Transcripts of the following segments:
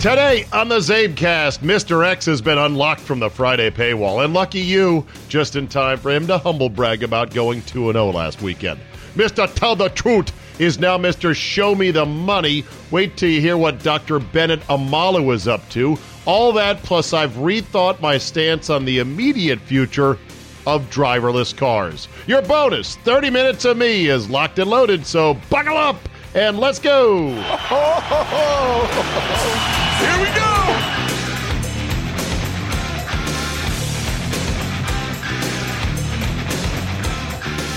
Today on the Czabecast, Mr. X has been unlocked from the Friday paywall, and lucky you, just in time for him to humble brag about going 2 0 last weekend. Mr. Tell the Truth is now Mr. Show Me the Money. Wait till you hear what Dr. Bennet Omalu is up to. All that, plus I've rethought my stance on the immediate future of driverless cars. Your bonus 30 minutes of me is locked and loaded, so buckle up and let's go. Here we go!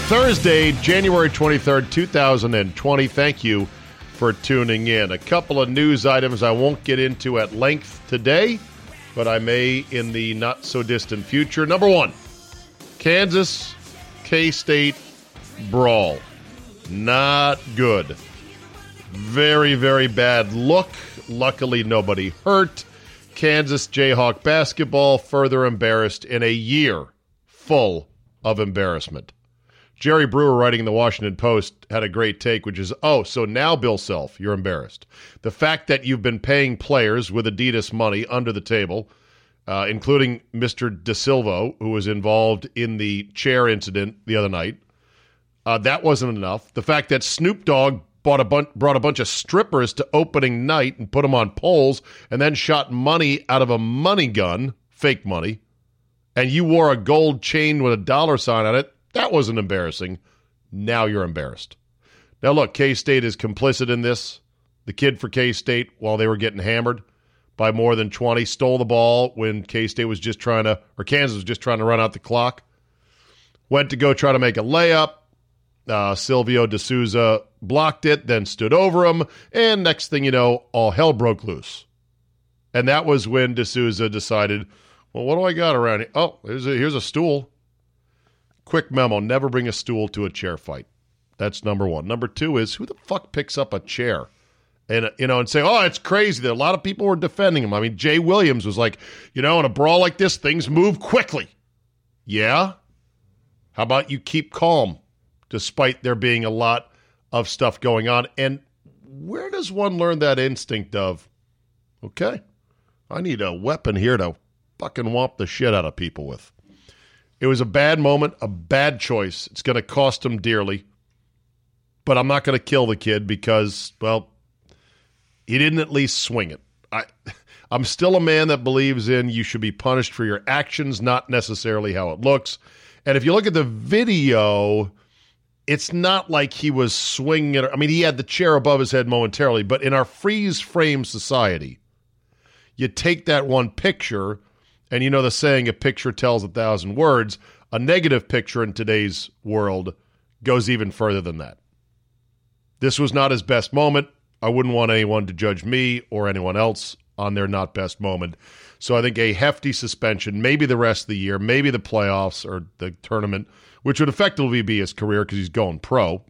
Thursday, January 23rd, 2020. Thank you for tuning in. A couple of news items I won't get into at length today, but I may in the not so distant future. Number one Kansas K State brawl. Not good. Very, very bad look. Luckily, nobody hurt. Kansas Jayhawk basketball further embarrassed in a year full of embarrassment. Jerry Brewer, writing in the Washington Post, had a great take, which is oh, so now, Bill Self, you're embarrassed. The fact that you've been paying players with Adidas money under the table, uh, including Mr. DeSilvo, who was involved in the chair incident the other night, uh, that wasn't enough. The fact that Snoop Dogg bought a bun- brought a bunch of strippers to opening night and put them on poles and then shot money out of a money gun, fake money, and you wore a gold chain with a dollar sign on it, that wasn't embarrassing. Now you're embarrassed. Now, look, K State is complicit in this. The kid for K State, while they were getting hammered by more than 20, stole the ball when K State was just trying to, or Kansas was just trying to run out the clock. Went to go try to make a layup. Uh, Silvio De Sousa blocked it, then stood over him, and next thing you know, all hell broke loose. And that was when De Souza decided, well, what do I got around here? Oh, here's a, here's a stool. Quick memo never bring a stool to a chair fight. That's number one. Number two is who the fuck picks up a chair? And, you know, and say, oh, it's crazy that a lot of people were defending him. I mean, Jay Williams was like, you know, in a brawl like this, things move quickly. Yeah? How about you keep calm, despite there being a lot of stuff going on? And where does one learn that instinct of, okay, I need a weapon here to fucking whomp the shit out of people with? It was a bad moment, a bad choice. It's going to cost him dearly. But I'm not going to kill the kid because, well, he didn't at least swing it. I, I'm still a man that believes in you should be punished for your actions, not necessarily how it looks. And if you look at the video, it's not like he was swinging it. I mean, he had the chair above his head momentarily, but in our freeze frame society, you take that one picture, and you know the saying, a picture tells a thousand words. A negative picture in today's world goes even further than that. This was not his best moment. I wouldn't want anyone to judge me or anyone else on their not best moment. So I think a hefty suspension, maybe the rest of the year, maybe the playoffs or the tournament, which would effectively be his career because he's going pro.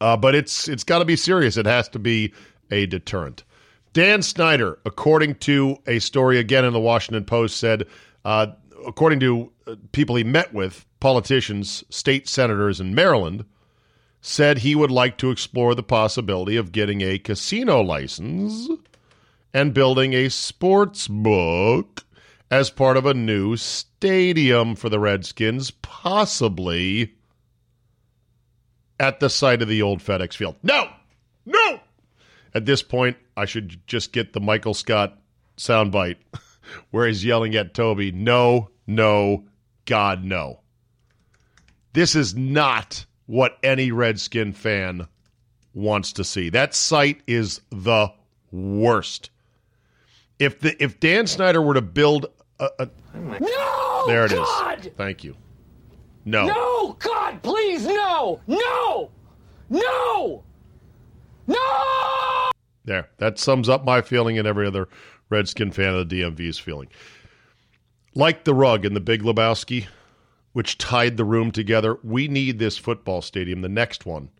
Uh, but it's it's got to be serious. It has to be a deterrent. Dan Snyder, according to a story again in the Washington Post, said, uh, according to uh, people he met with, politicians, state senators in Maryland, said he would like to explore the possibility of getting a casino license and building a sports book as part of a new stadium for the Redskins, possibly at the site of the old FedEx Field. No, no. At this point, I should just get the Michael Scott soundbite where he's yelling at Toby, no, no, God, no. This is not what any Redskin fan wants to see. That site is the worst. If the if Dan Snyder were to build Uh, uh, oh a, a No! there it is. God! Thank you. No. No! God, please, no! No! No! No! There. That sums up my feeling and every other Redskin fan of the DMV's feeling. Like the rug in the Big Lebowski, which tied the room together, we need this football stadium, the next one,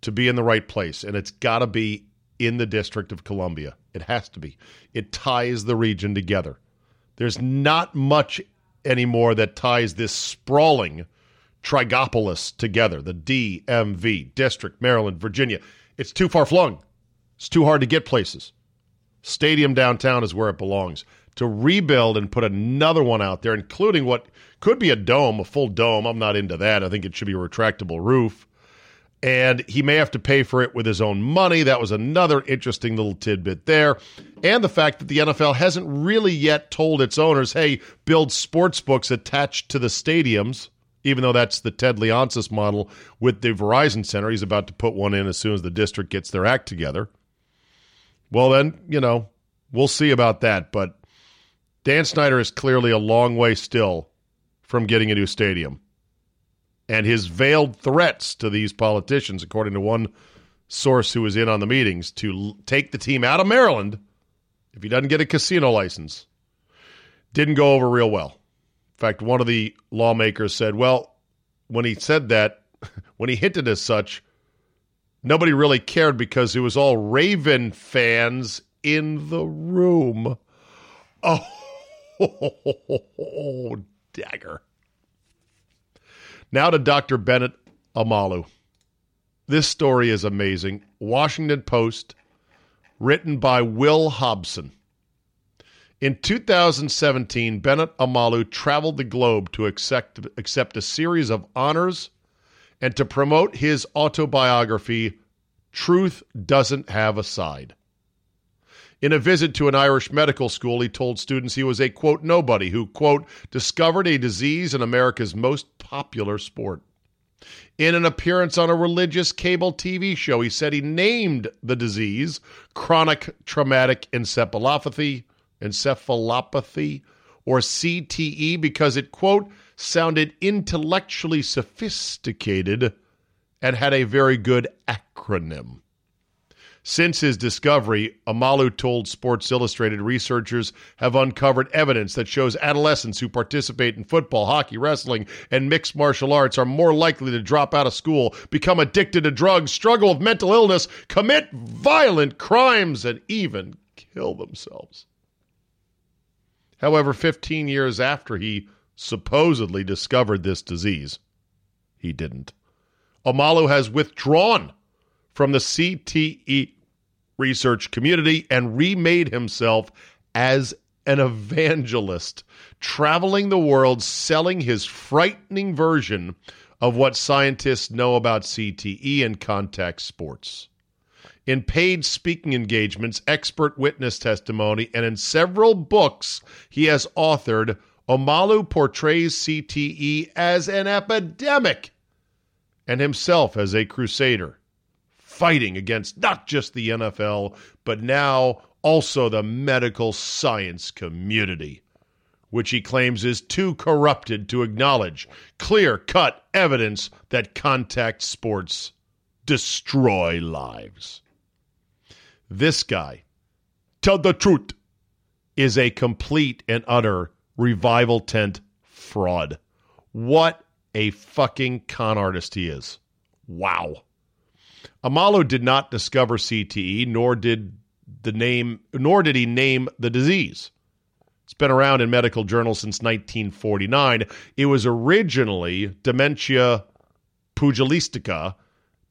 to be in the right place. And it's got to be in the District of Columbia. It has to be. It ties the region together. There's not much anymore that ties this sprawling trigopolis together the DMV, District, Maryland, Virginia. It's too far flung. It's too hard to get places. Stadium downtown is where it belongs. To rebuild and put another one out there, including what could be a dome, a full dome. I'm not into that. I think it should be a retractable roof. And he may have to pay for it with his own money. That was another interesting little tidbit there. And the fact that the NFL hasn't really yet told its owners, hey, build sports books attached to the stadiums even though that's the Ted Leonsis model with the Verizon Center. He's about to put one in as soon as the district gets their act together. Well, then, you know, we'll see about that. But Dan Snyder is clearly a long way still from getting a new stadium. And his veiled threats to these politicians, according to one source who was in on the meetings, to take the team out of Maryland if he doesn't get a casino license, didn't go over real well In fact, one of the lawmakers said, well, when he said that, when he hinted as such, nobody really cared because it was all Raven fans in the room. Oh, dagger. Now to Dr. Bennet Omalu. This story is amazing. Washington Post, written by Will Hobson. In 2017, Bennet Omalu traveled the globe to accept, accept a series of honors and to promote his autobiography, Truth Doesn't Have a Side. In a visit to an Irish medical school, he told students he was a, quote, nobody who, quote, discovered a disease in America's most popular sport. In an appearance on a religious cable TV show, he said he named the disease chronic traumatic encephalopathy encephalopathy, or CTE because it, quote, sounded intellectually sophisticated and had a very good acronym. Since his discovery, Omalu told Sports Illustrated researchers have uncovered evidence that shows adolescents who participate in football, hockey, wrestling, and mixed martial arts are more likely to drop out of school, become addicted to drugs, struggle with mental illness, commit violent crimes, and even kill themselves. However, 15 years after he supposedly discovered this disease, he didn't. Omalu has withdrawn from the CTE research community and remade himself as an evangelist, traveling the world selling his frightening version of what scientists know about CTE and contact sports. In paid speaking engagements, expert witness testimony, and in several books he has authored, Omalu portrays CTE as an epidemic and himself as a crusader, fighting against not just the NFL, but now also the medical science community, which he claims is too corrupted to acknowledge clear cut evidence that contact sports destroy lives. This guy, tell the truth, is a complete and utter revival tent fraud. What a fucking con artist he is. Wow. Omalu did not discover CTE, nor did the name nor did he name the disease. It's been around in medical journals since 1949. It was originally dementia pugilistica,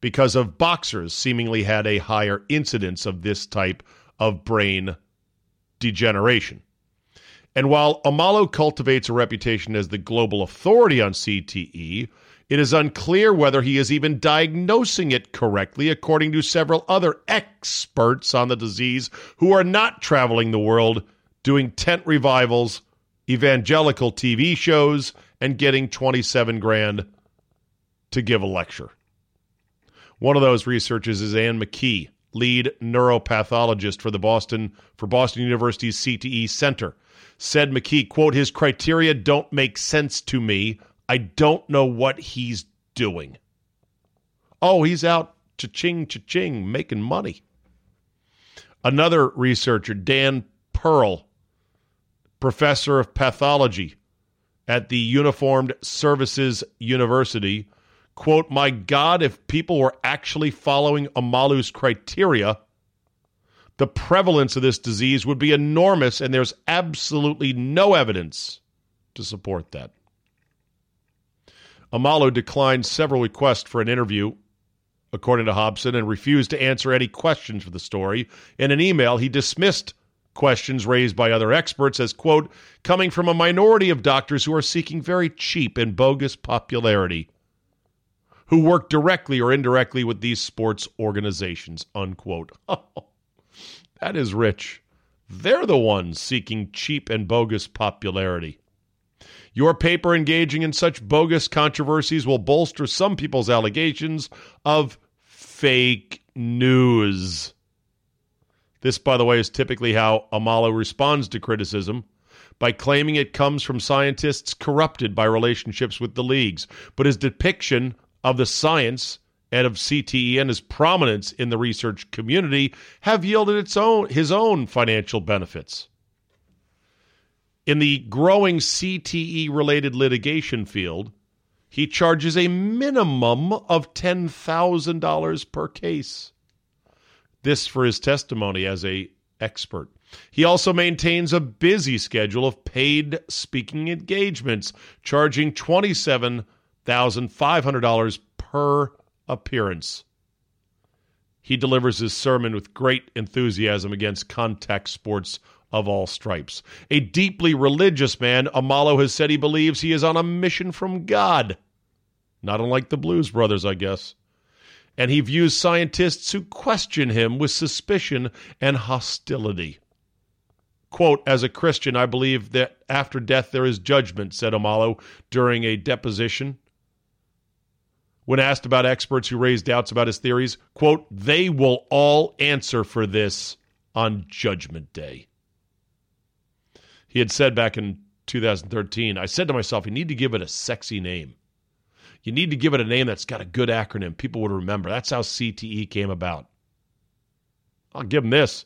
because of boxers seemingly had a higher incidence of this type of brain degeneration. And while Omalu cultivates a reputation as the global authority on CTE, it is unclear whether he is even diagnosing it correctly, according to several other experts on the disease who are not traveling the world doing tent revivals, evangelical TV shows, and getting 27 grand to give a lecture. One of those researchers is Anne McKee, lead neuropathologist for the Boston for Boston University's CTE Center. Said McKee, quote, his criteria don't make sense to me. I don't know what he's doing. Oh, he's out cha-ching, cha-ching, making money. Another researcher, Dan Perl, professor of pathology at the Uniformed Services University, quote, My God, if people were actually following Omalu's criteria, the prevalence of this disease would be enormous, and there's absolutely no evidence to support that. Omalu declined several requests for an interview, according to Hobson, and refused to answer any questions for the story. In an email, he dismissed questions raised by other experts as, quote, coming from a minority of doctors who are seeking very cheap and bogus popularity, who work directly or indirectly with these sports organizations, unquote. that is rich. They're the ones seeking cheap and bogus popularity. Your paper engaging in such bogus controversies will bolster some people's allegations of fake news. This, by the way, is typically how Omalu responds to criticism by claiming it comes from scientists corrupted by relationships with the leagues. But his depiction of the science and of CTE and his prominence in the research community have yielded its own his own financial benefits. In the growing CTE related litigation field, he charges a minimum of $10,000 per case. This for his testimony as a expert. He also maintains a busy schedule of paid speaking engagements, charging $27,500 per appearance. He delivers his sermon with great enthusiasm against contact sports of all stripes. A deeply religious man, Omalu has said he believes he is on a mission from God. Not unlike the Blues Brothers, I guess. And he views scientists who question him with suspicion and hostility. Quote, as a Christian, I believe that after death there is judgment, said Omalu during a deposition. When asked about experts who raised doubts about his theories, quote, they will all answer for this on Judgment Day. He had said back in 2013, I said to myself, you need to give it a sexy name. You need to give it a name that's got a good acronym people would remember. That's how CTE came about. I'll give him this.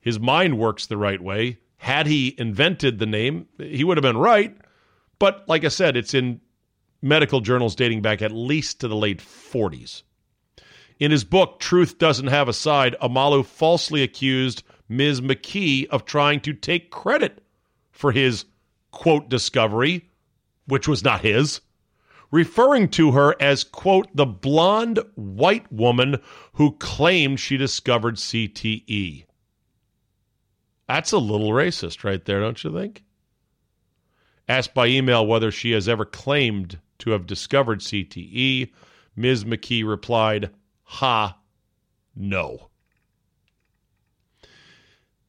His mind works the right way. Had he invented the name, he would have been right. But like I said, it's in medical journals dating back at least to the late 40s. In his book, Truth Doesn't Have a Side, Omalu falsely accused Ms. McKee of trying to take credit for his, quote, discovery, which was not his, referring to her as, quote, the blonde white woman who claimed she discovered CTE. That's a little racist right there, don't you think? Asked by email whether she has ever claimed to have discovered CTE, Ms. McKee replied, Ha, no.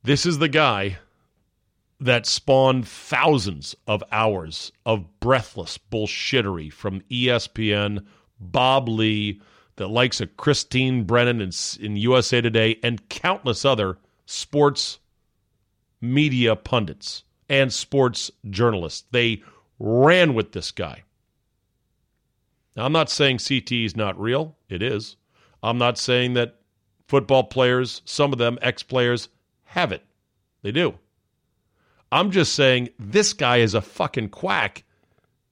This is the guy that spawned thousands of hours of breathless bullshittery from ESPN, Bob Ley, the likes of Christine Brennan in, in USA Today, and countless other sports media pundits and sports journalists. They ran with this guy. Now, I'm not saying CT is not real. It is. I'm not saying that football players, some of them ex players, have it. They do. I'm just saying this guy is a fucking quack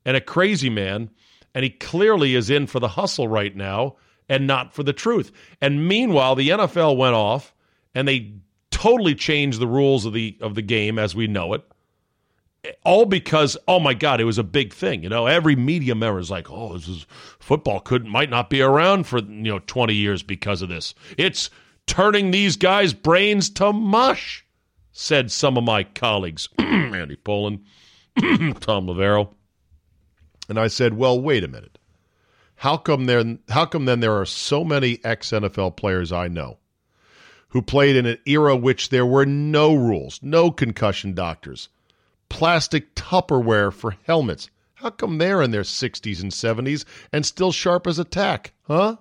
and a crazy man, and he clearly is in for the hustle right now and not for the truth. And meanwhile, the NFL went off and they totally changed the rules of the of the game as we know it. All because, oh my God, it was a big thing. You know, every media member is like, oh, this is football could might not be around for you know 20 years because of this. It's turning these guys' brains to mush, said some of my colleagues. Andy Pollin, Thom Loverro. And I said, well, wait a minute. How come there how come then there are so many ex NFL players I know who played in an era which there were no rules, no concussion doctors, plastic Tupperware for helmets? How come they're in their 60s and 70s and still sharp as a tack, huh?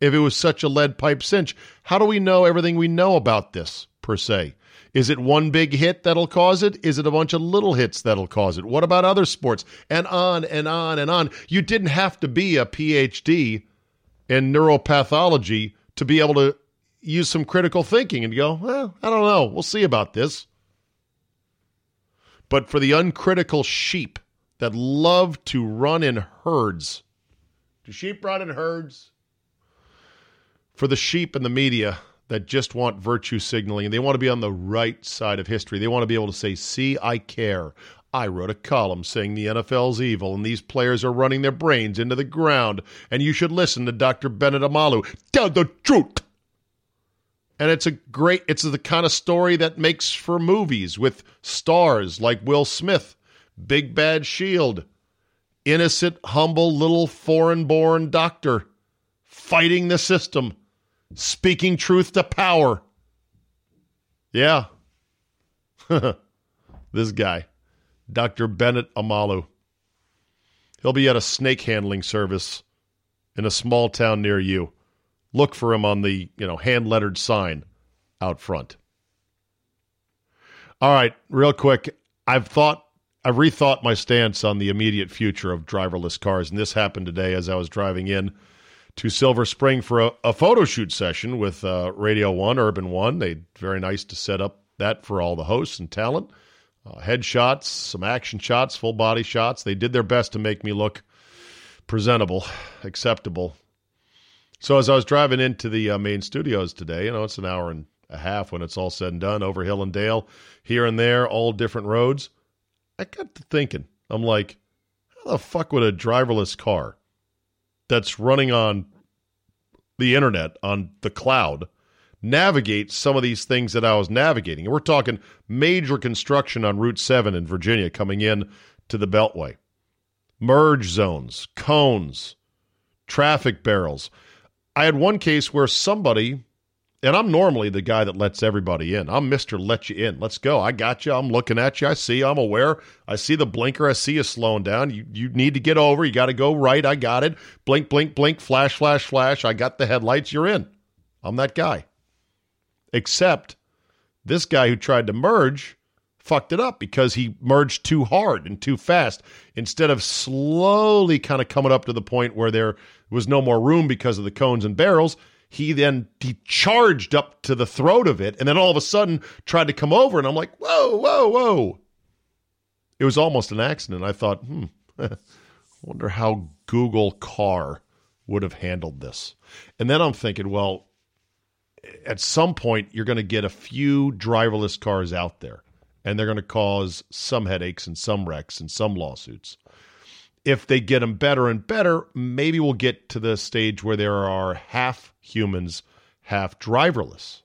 If it was such a lead pipe cinch. How do we know everything we know about this, per se? Is it one big hit that'll cause it? Is it a bunch of little hits that'll cause it? What about other sports? And on and on and on. You didn't have to be a PhD in neuropathology to be able to use some critical thinking and go, well, I don't know. We'll see about this. But for the uncritical sheep that love to run in herds, do sheep run in herds? For the sheep and the media that just want virtue signaling and they want to be on the right side of history. They want to be able to say, see, I care. I wrote a column saying the NFL's evil and these players are running their brains into the ground, and you should listen to Dr. Bennet Omalu. Tell the truth. And it's a great, it's the kind of story that makes for movies with stars like Will Smith, Big Bad Shield, innocent, humble, little foreign born doctor fighting the system, speaking truth to power. Yeah. this guy, Dr. Bennet Omalu. He'll be at a snake handling service in a small town near you. Look for him on the, you know, hand lettered sign out front. All right, real quick. I've thought I've rethought my stance on the immediate future of driverless cars, and this happened today as I was driving in to Silver Spring for a, a photo shoot session with uh, Radio One, Urban One. They very nice to set up that for all the hosts and talent. Uh, headshots, some action shots, full body shots. They did their best to make me look presentable, acceptable. So as I was driving into the uh, main studios today, you know, it's an hour and a half when it's all said and done, over hill and dale, here and there, all different roads. I got to thinking, I'm like, how the fuck would a driverless car that's running on the internet, on the cloud, navigate some of these things that I was navigating? And we're talking major construction on Route 7 in Virginia coming in to the Beltway, merge zones, cones, traffic barrels. I had one case where somebody and I'm normally the guy that lets everybody in. I'm Mr. Let You In. Let's go. I got you. I'm looking at you. I see you. I'm aware. I see the blinker. I see you slowing down. You you need to get over. You got to go right. I got it. Blink, blink, blink, flash, flash, flash. I got the headlights. You're in. I'm that guy. Except this guy who tried to merge fucked it up because he merged too hard and too fast instead of slowly kind of coming up to the point where there was no more room because of the cones and barrels he then he charged up to the throat of it and then all of a sudden tried to come over and i'm like whoa whoa whoa. It was almost an accident. I thought hmm wonder how google car would have handled this. And then i'm thinking well at some point you're going to get a few driverless cars out there and they're going to cause some headaches and some wrecks and some lawsuits if they get them better and better, maybe we'll get to the stage where there are half humans, half driverless.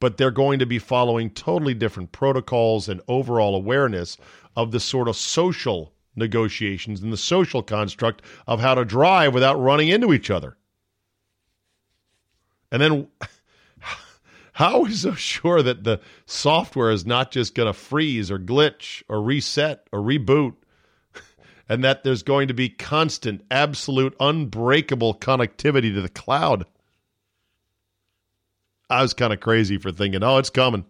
But they're going to be following totally different protocols and overall awareness of the sort of social negotiations and the social construct of how to drive without running into each other. And then, how we so sure that the software is not just going to freeze or glitch or reset or reboot and that there's going to be constant, absolute, unbreakable connectivity to the cloud. I was kind of crazy for thinking, oh, it's coming.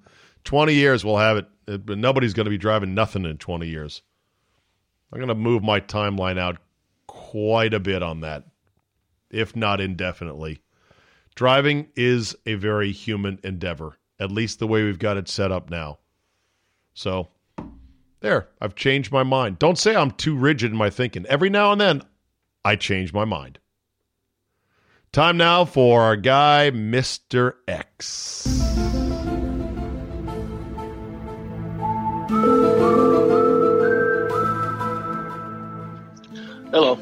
20 years we'll have it, uh, but nobody's going to be driving nothing in 20 years. I'm going to move my timeline out quite a bit on that, if not indefinitely. Driving is a very human endeavor, at least the way we've got it set up now. So there, I've changed my mind. Don't say I'm too rigid in my thinking. Every now and then, I change my mind. Time now for our guy, Mr. X. Hello.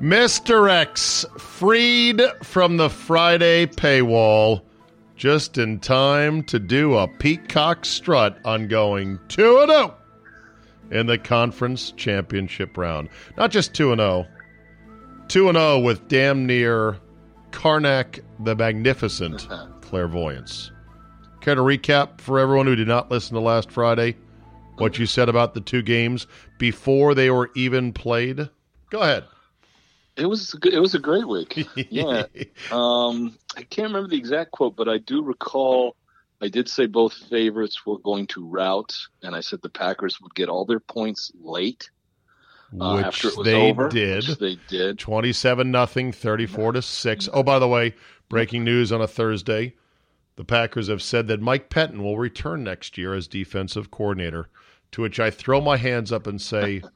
Mr. X, freed from the Friday paywall, just in time to do a peacock strut on going 2 0 in the conference championship round. Not just 2 0, 2 0 with damn near Carnac the Magnificent clairvoyance. Care to recap for everyone who did not listen to last Friday what you said about the two games before they were even played? Go ahead. It was it was a great week. Yeah. um, I can't remember the exact quote, but I do recall I did say both favorites were going to rout, and I said the Packers would get all their points late. Uh, which after it was they over, did. Which they did. 27 nothing, 34 to 6. Oh, by the way, breaking news on a Thursday. The Packers have said that Mike Pettine will return next year as defensive coordinator, to which I throw my hands up and say,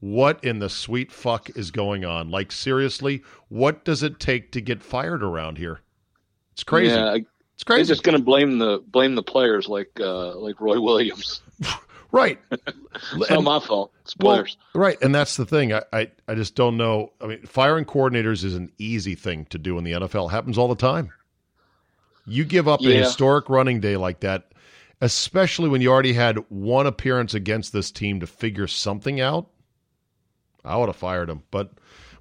What in the sweet fuck is going on? Like, seriously, what does it take to get fired around here? It's crazy. Yeah, I, it's crazy. They're just going to blame the blame the players like uh, like Roy Williams. right. it's and, not my fault. It's players. Well, right, and that's the thing. I, I I just don't know. I mean, firing coordinators is an easy thing to do in the NFL. It happens all the time. You give up a historic running day like that, especially when you already had one appearance against this team to figure something out. I would have fired him, but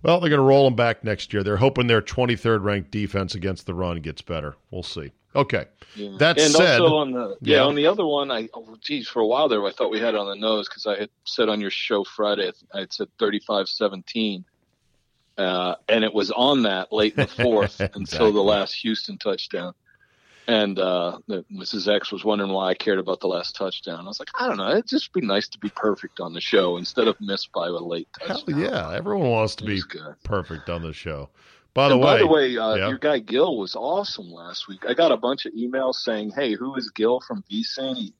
well, they're going to roll him back next year. They're hoping their 23rd ranked defense against the run gets better. We'll see. Okay. Yeah. That and said- also on the yeah, Yeah. on the other one, I oh geez, for a while there, I thought we had it on the nose because I had said on your show Friday, I had said 35-17, uh, and it was on that late in the fourth until the last Houston touchdown. And uh, Mrs. X was wondering why I cared about the last touchdown. I was like, I don't know. It'd just be nice to be perfect on the show instead of missed by a late Hell touchdown. yeah. Everyone wants to be good. perfect on the show. By the And way, by the way, uh, yeah. your guy Gil was awesome last week. I got a bunch of emails saying, "Hey, who is Gil from VSIN?"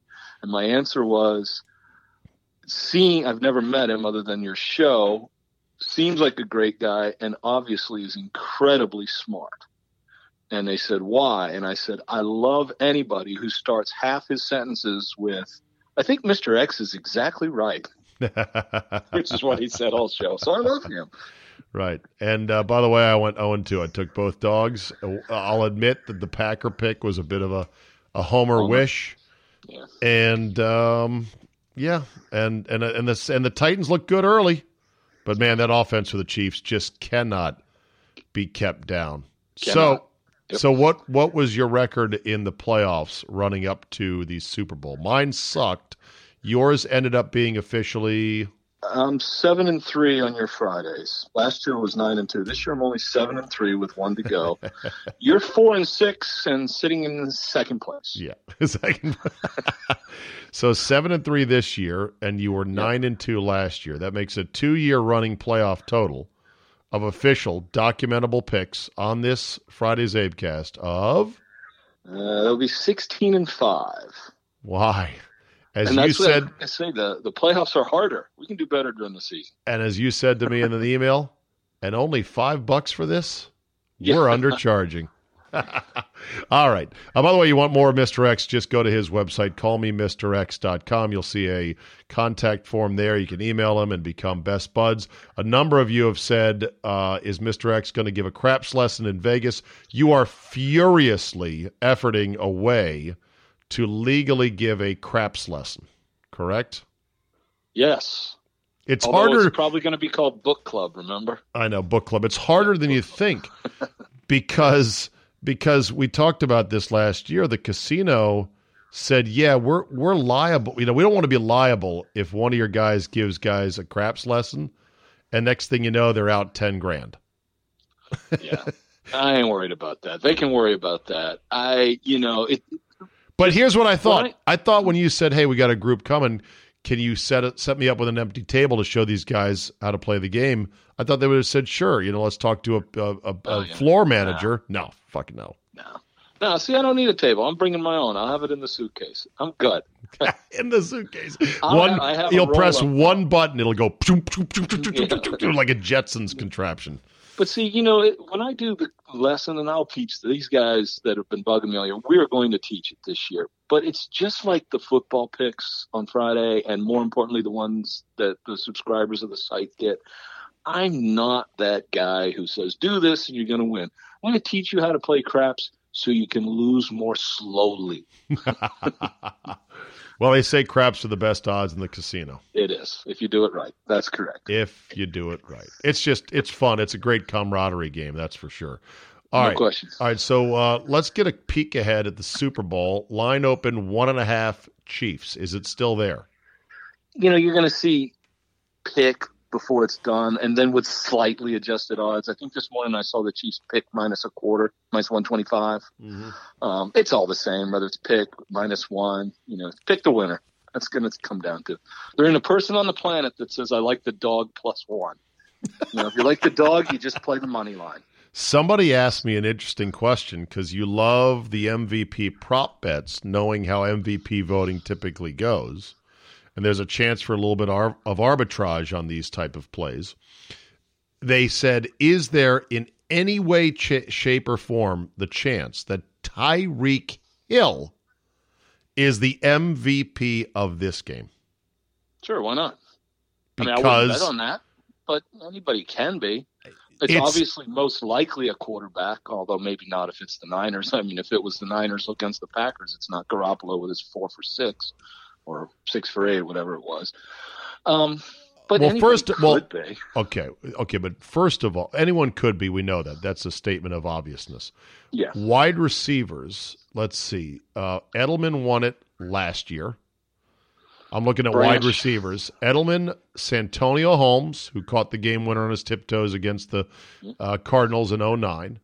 And my answer was, "Seeing, I've never met him other than your show. Seems like a great guy, and obviously is incredibly smart." And they said, "Why?" And I said, "I love anybody who starts half his sentences with." I think Mr. X is exactly right, which is what he said all show. So I love him. Right. And uh, by the way, I went 0 2. I took both dogs. I'll admit that the Packer pick was a bit of a, a homer Homer. wish. Yeah. And um, yeah, and and and the and the Titans look good early, but man, that offense for the Chiefs just cannot be kept down. So, Yep. so what what was your record in the playoffs running up to the Super Bowl? Mine sucked. Yours ended up being officially I'm seven and three on your Fridays. Last year was nine and two. This year I'm only seven and three with one to go. You're four and six and sitting in second place. Yeah, second. so seven and three this year, and you were nine and two last year. That makes a two-year running playoff total of official documentable picks on this Friday's Abecast of Uh, that'll be sixteen and five. why, as and you said, I say. The the playoffs are harder. We can do better during the season. and as you said to me in the email, and only five bucks for this. Yeah. We're undercharging. All right. Uh, by the way, you want more of Mr. X, just go to his website, callmemrx.com. You'll see a contact form there. You can email him and become best buds. A number of you have said, uh, is Mr. X going to give a craps lesson in Vegas? You are furiously efforting away to legally give a craps lesson, correct? Yes. It's Although harder. It's probably going to be called book club. Remember? I know book club. It's harder than you think because because we talked about this last year. The casino said, "Yeah, we're we're liable. You know, we don't want to be liable if one of your guys gives guys a craps lesson, and next thing you know, they're out ten grand." Yeah. I ain't worried about that. They can worry about that. I, you know, it. But here's what I thought. Right. I thought when you said, "Hey, we got a group coming." Can you set it, set me up with an empty table to show these guys how to play the game? I thought they would have said, "Sure." You know, let's talk to a, a, a, a Oh, yeah. floor manager. No, fucking no. No. No, see, I don't need a table. I'm bringing my own. I'll have it in the suitcase. I'm good. in the suitcase. I'll one, have- I have a you'll press one button, it'll go like a Jetsons contraption. But see, you know, when I do the lesson, and I'll teach these guys that have been bugging me all year, we are going to teach it this year. But it's just like the football picks on Friday, and more importantly, the ones that the subscribers of the site get. I'm not that guy who says, do this and you're going to win. I'm going to teach you how to play craps so you can lose more slowly. well, they say craps are the best odds in the casino It is, if you do it right. That's correct. if you do it right. It's just it's fun. It's a great camaraderie game, that's for sure. All no right, questions. all right. So uh, let's get a peek ahead at the Super Bowl. Line open one and a half Chiefs. Is it still there? you know, you're going to see pick before it's done, and then with slightly adjusted odds. I think this morning I saw the Chiefs pick minus a quarter, minus 125. Um, it's all the same, whether it's pick minus one. You know, pick the winner. That's going to come down to. There ain't a person on the planet that says I like the dog plus one. You know, if you like the dog, you just play the money line. Somebody asked me an interesting question because you love the MVP prop bets, knowing how MVP voting typically goes, and there's a chance for a little bit of arbitrage on these type of plays. They said, "Is there in any way, ch- shape, or form the chance that Tyreek Hill is the MVP of this game?" Sure, why not? I mean, I wouldn't bet on that, but anybody can be. It's, It's- obviously most likely a quarterback, although maybe not if it's the Niners. I mean, if it was the Niners against the Packers, it's not Garoppolo with his four for six or six for eight, whatever it was. Um, but Well, first- could well- be. Okay, okay, but first of all, anyone could be. We know that. That's a statement of obviousness. Yeah. Wide receivers. Let's see. Uh, Edelman won it last year. I'm looking at wide receivers. Edelman, Santonio Holmes, who caught the game winner on his tiptoes against the uh, Cardinals in 09.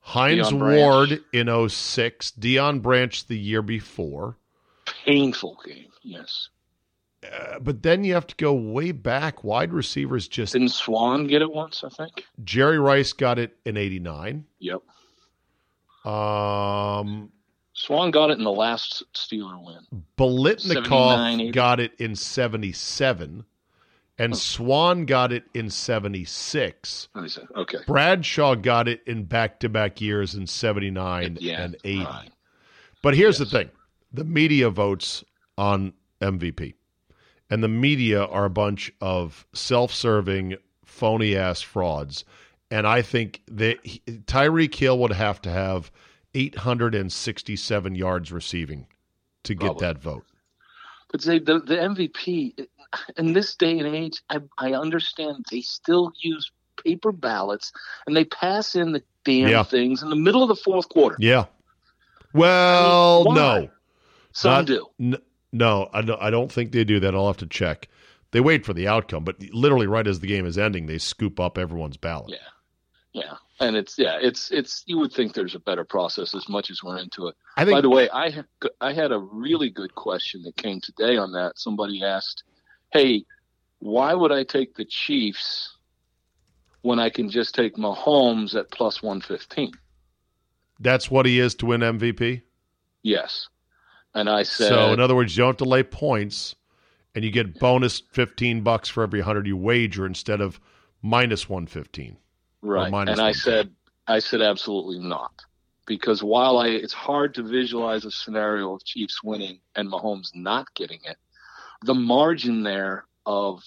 Hines Ward in 06. Deion Branch the year before. Painful game. Yes. Uh, but then you have to go way back. Wide receivers just. Didn't Swann get it once? I think. Jerry Rice got it in 89. Yep. Um, Swann got it in the last Steeler win. 79, Biletnikoff got it in 77, and Swann got it in 76. Okay. Bradshaw got it in back to back years in 79 Yeah. and 80. right. But here's the thing the media votes on MVP, and the media are a bunch of self serving, phony ass frauds. And I think that he- Tyreek Hill would have to have 867 yards receiving to get Probably. that vote. But say the the MVP in this day and age, I I understand they still use paper ballots and they pass in the damn Yeah. things in the middle of the fourth quarter. Yeah. Well, why? no. Some Not- do. N- no, I don't, I don't think they do that. I'll have to check. They wait for the outcome, but literally right as the game is ending, they scoop up everyone's ballot. Yeah. Yeah. And it's yeah, it's it's you would think there's a better process as much as we're into it. I think By the way, I ha- I had a really good question that came today on that. Somebody asked, "Hey, why would I take the Chiefs when I can just take Mahomes at plus 115?" that's what he is to win MVP. Yes. And I said, so in other words, you don't have to lay points, and you get bonus fifteen bucks for every hundred you wager instead of minus one fifteen. right. minus And I said, I said absolutely not. Because while I, it's hard to visualize a scenario of Chiefs winning and Mahomes not getting it, the margin there of,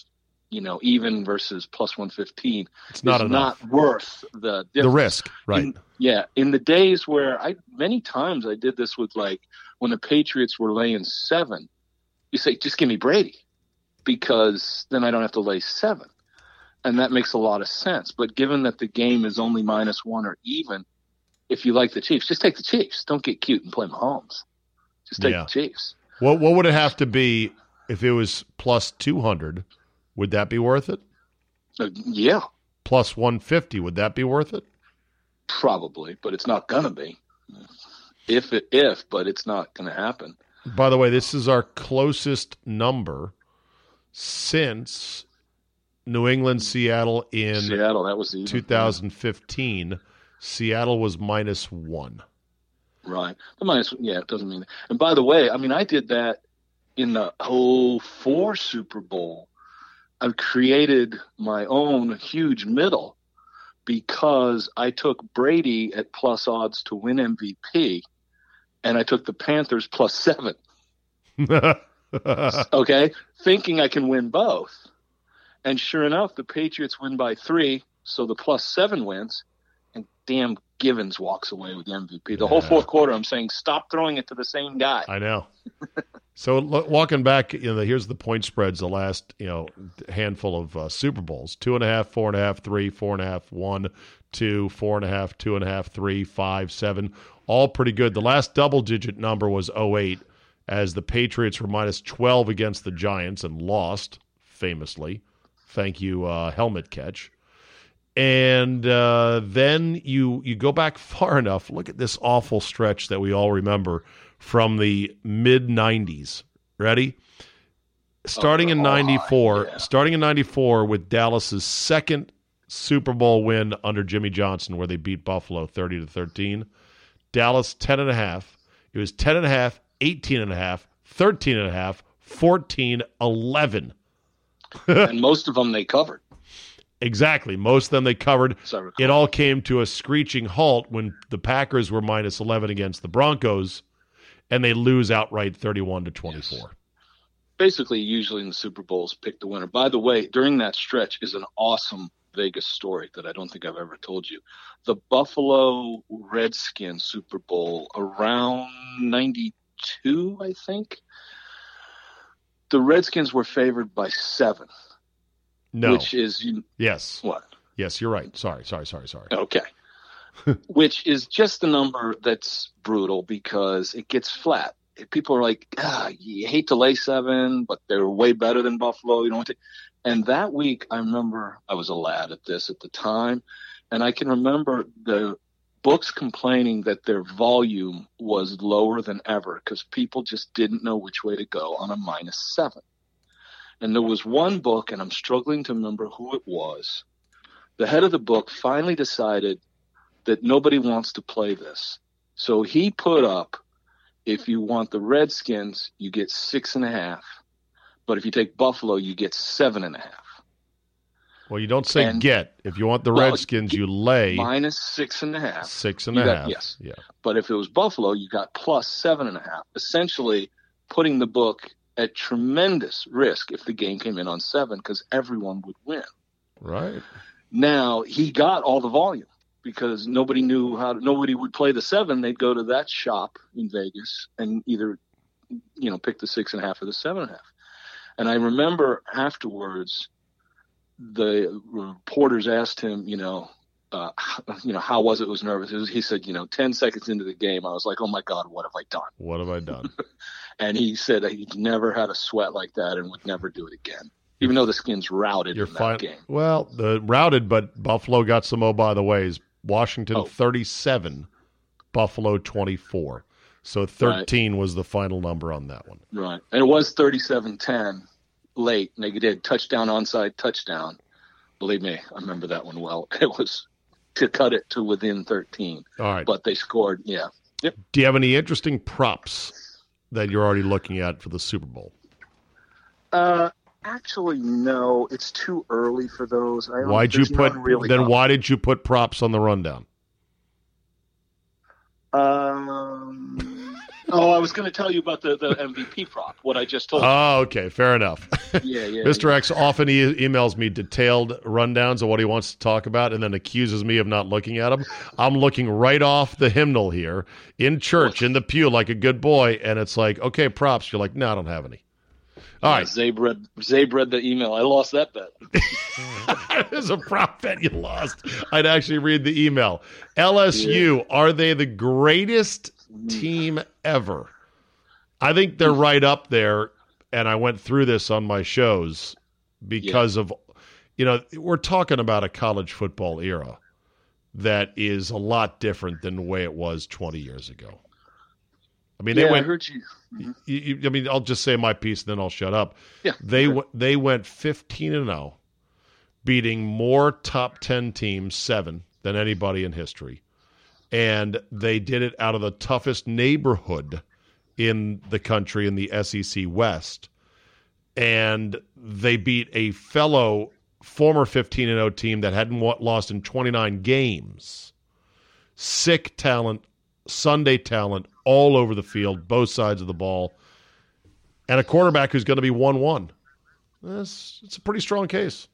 you know, even versus plus 115 It's not enough. not worth the the risk, right? In- yeah, in the days where I many times I did this with like when the Patriots were laying seven, you say just give me Brady because then I don't have to lay seven, and that makes a lot of sense. But given that the game is only minus one or even, if you like the Chiefs, just take the Chiefs. Don't get cute and play Mahomes. Just take Yeah. the Chiefs. what what would it have to be if it was plus two hundred? Would that be worth it? Uh, yeah, Plus one fifty, would that be worth it? probably, but it's not gonna be. If it if, but it's not gonna happen. By the way, this is our closest number since New England Seattle in Seattle, that was even. 2015. Seattle was minus one. Right. The minus, yeah, it doesn't mean that. And by the way, I mean, I did that in the whole 04 Super Bowl. I've created my own huge middle because I took Brady at plus odds to win MVP and I took the Panthers plus seven. Okay. Thinking I can win both. And sure enough, the Patriots win by three. So the plus seven wins. And damn, Givens walks away with the MVP. The whole fourth quarter, I'm saying, stop throwing it to the same guy. I know. So lo- walking back, you know, here's the point spreads. The last, you know, handful of uh, Super Bowls: two and a half, four and a half, three, four and a half, one, two, four and a half, two and a half, three, five, seven. All pretty good. The last double-digit number was 08, as the Patriots were minus 12 against the Giants and lost famously. Thank you, uh, helmet catch. And uh, then you you go back far enough. Look at this awful stretch that we all remember from the mid '90s. Ready? Starting in Oh, '94, yeah. starting in '94 with Dallas's second Super Bowl win under Jimmy Johnson, where they beat Buffalo 30 to 13. Dallas 10 and a half. It was 10 and a half, 18 and a half, 13 and a half, 14, 11. and most of them they covered. Exactly. Most of them they covered. as I recall. It all came to a screeching halt when the Packers were minus 11 against the Broncos and they lose outright 31 to 24. Basically, usually in the Super Bowls, pick the winner. By the way, during that stretch is an awesome Vegas story that I don't think I've ever told you. The Buffalo Redskins Super Bowl around 92, I think. The Redskins were favored by seven. No. Which is. Yes. What? Yes, you're right. Sorry, sorry, sorry, sorry. Okay. Which is just a number that's brutal because it gets flat. People are like, ah, you hate to lay seven, but they're way better than Buffalo. You know what? And that week, I remember I was a lad at this at the time, and I can remember the books complaining that their volume was lower than ever because people just didn't know which way to go on a minus seven. And there was one book, and I'm struggling to remember who it was. The head of the book finally decided that nobody wants to play this. So he put up if you want the Redskins, you get six and a half. But if you take Buffalo, you get seven and a half. Well, you don't say and, get. If you want the well, Redskins, you lay minus six and a half. Six and a got, half. Yes. Yeah. But if it was Buffalo, you got plus seven and a half. Essentially, putting the book at tremendous risk if the game came in on seven because everyone would win. Right. Now he got all the volume because nobody knew how. To, nobody would play the seven. They'd go to that shop in Vegas and either, you know, pick the six and a half or the seven and a half. And I remember afterwards, the reporters asked him, you know, uh, you know, how was it? Was nervous. It was, he said, you know, ten seconds into the game, I was like, oh my god, what have I done? What have I done? and he said he'd never had a sweat like that and would never do it again. Even though the Skins routed You're in that game. Well, the routed, but Buffalo got some oh by the ways. Washington oh. 37, Buffalo 24. So 13 right. was the final number on that one. Right. And it was 37-10 late. And they did touchdown onside touchdown. Believe me, I remember that one well. It was to cut it to within 13. All right. But they scored, yeah. Yep. Do you have any interesting props that you're already looking at for the Super Bowl? Uh, actually, no. It's too early for those. Why'd you put really then? Up. Why did you put props on the rundown? Um. Oh, I was going to tell you about the, the MVP prop. What I just told. you. Oh, okay, fair enough. yeah, yeah. Mr. Yeah. X often e- emails me detailed rundowns of what he wants to talk about, and then accuses me of not looking at them. I'm looking right off the hymnal here in church in the pew like a good boy, and it's like, okay, props. You're like, no, I don't have any. All right. Zabe read, Zabe read the email. I lost that bet. There's a prop bet you lost. I'd actually read the email. LSU, yeah. are they the greatest team ever? I think they're right up there. And I went through this on my shows because yeah. of, you know, we're talking about a college football era that is a lot different than the way it was 20 years ago. I mean, yeah, they went. I heard you. Mm-hmm. You, you. I mean, I'll just say my piece, and then I'll shut up. Yeah, they sure. they went fifteen and zero, oh, beating more top ten teams, seven than anybody in history, and they did it out of the toughest neighborhood in the country in the SEC West, and they beat a fellow former fifteen and zero oh team that hadn't lost in twenty nine games. Sick talent, Sunday talent all over the field, both sides of the ball, and a quarterback who's going to be 1 1. It's, it's a pretty strong case.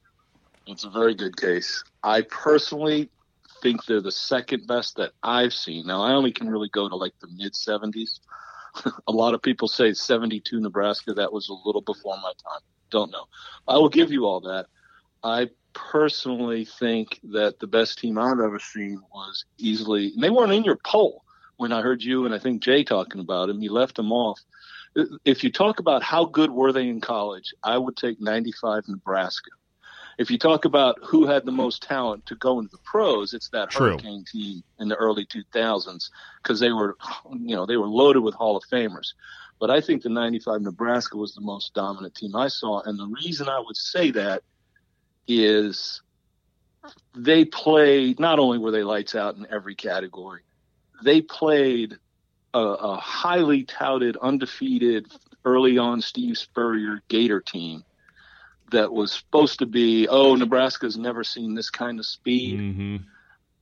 It's a very good case. I personally think they're the second best that I've seen. Now, I only can really go to like the mid 70s. a lot of people say 72 Nebraska. That was a little before my time. Don't know. I will give you all that. I personally think that the best team I've ever seen was easily, and they weren't in your poll when I heard you and I think Jay talking about him. You left them off. If you talk about how good were they in college, I would take 95 Nebraska. If you talk about who had the most talent to go into the pros, it's that True. Hurricane team in the early 2000s because they were, you know, they were loaded with Hall of Famers. But I think the 95 Nebraska was the most dominant team I saw. And the reason I would say that is they played, not only were they lights out in every category, they played a, a highly touted, undefeated, early on Steve Spurrier Gator team that was supposed to be, oh, Nebraska's never seen this kind of speed. Mm-hmm.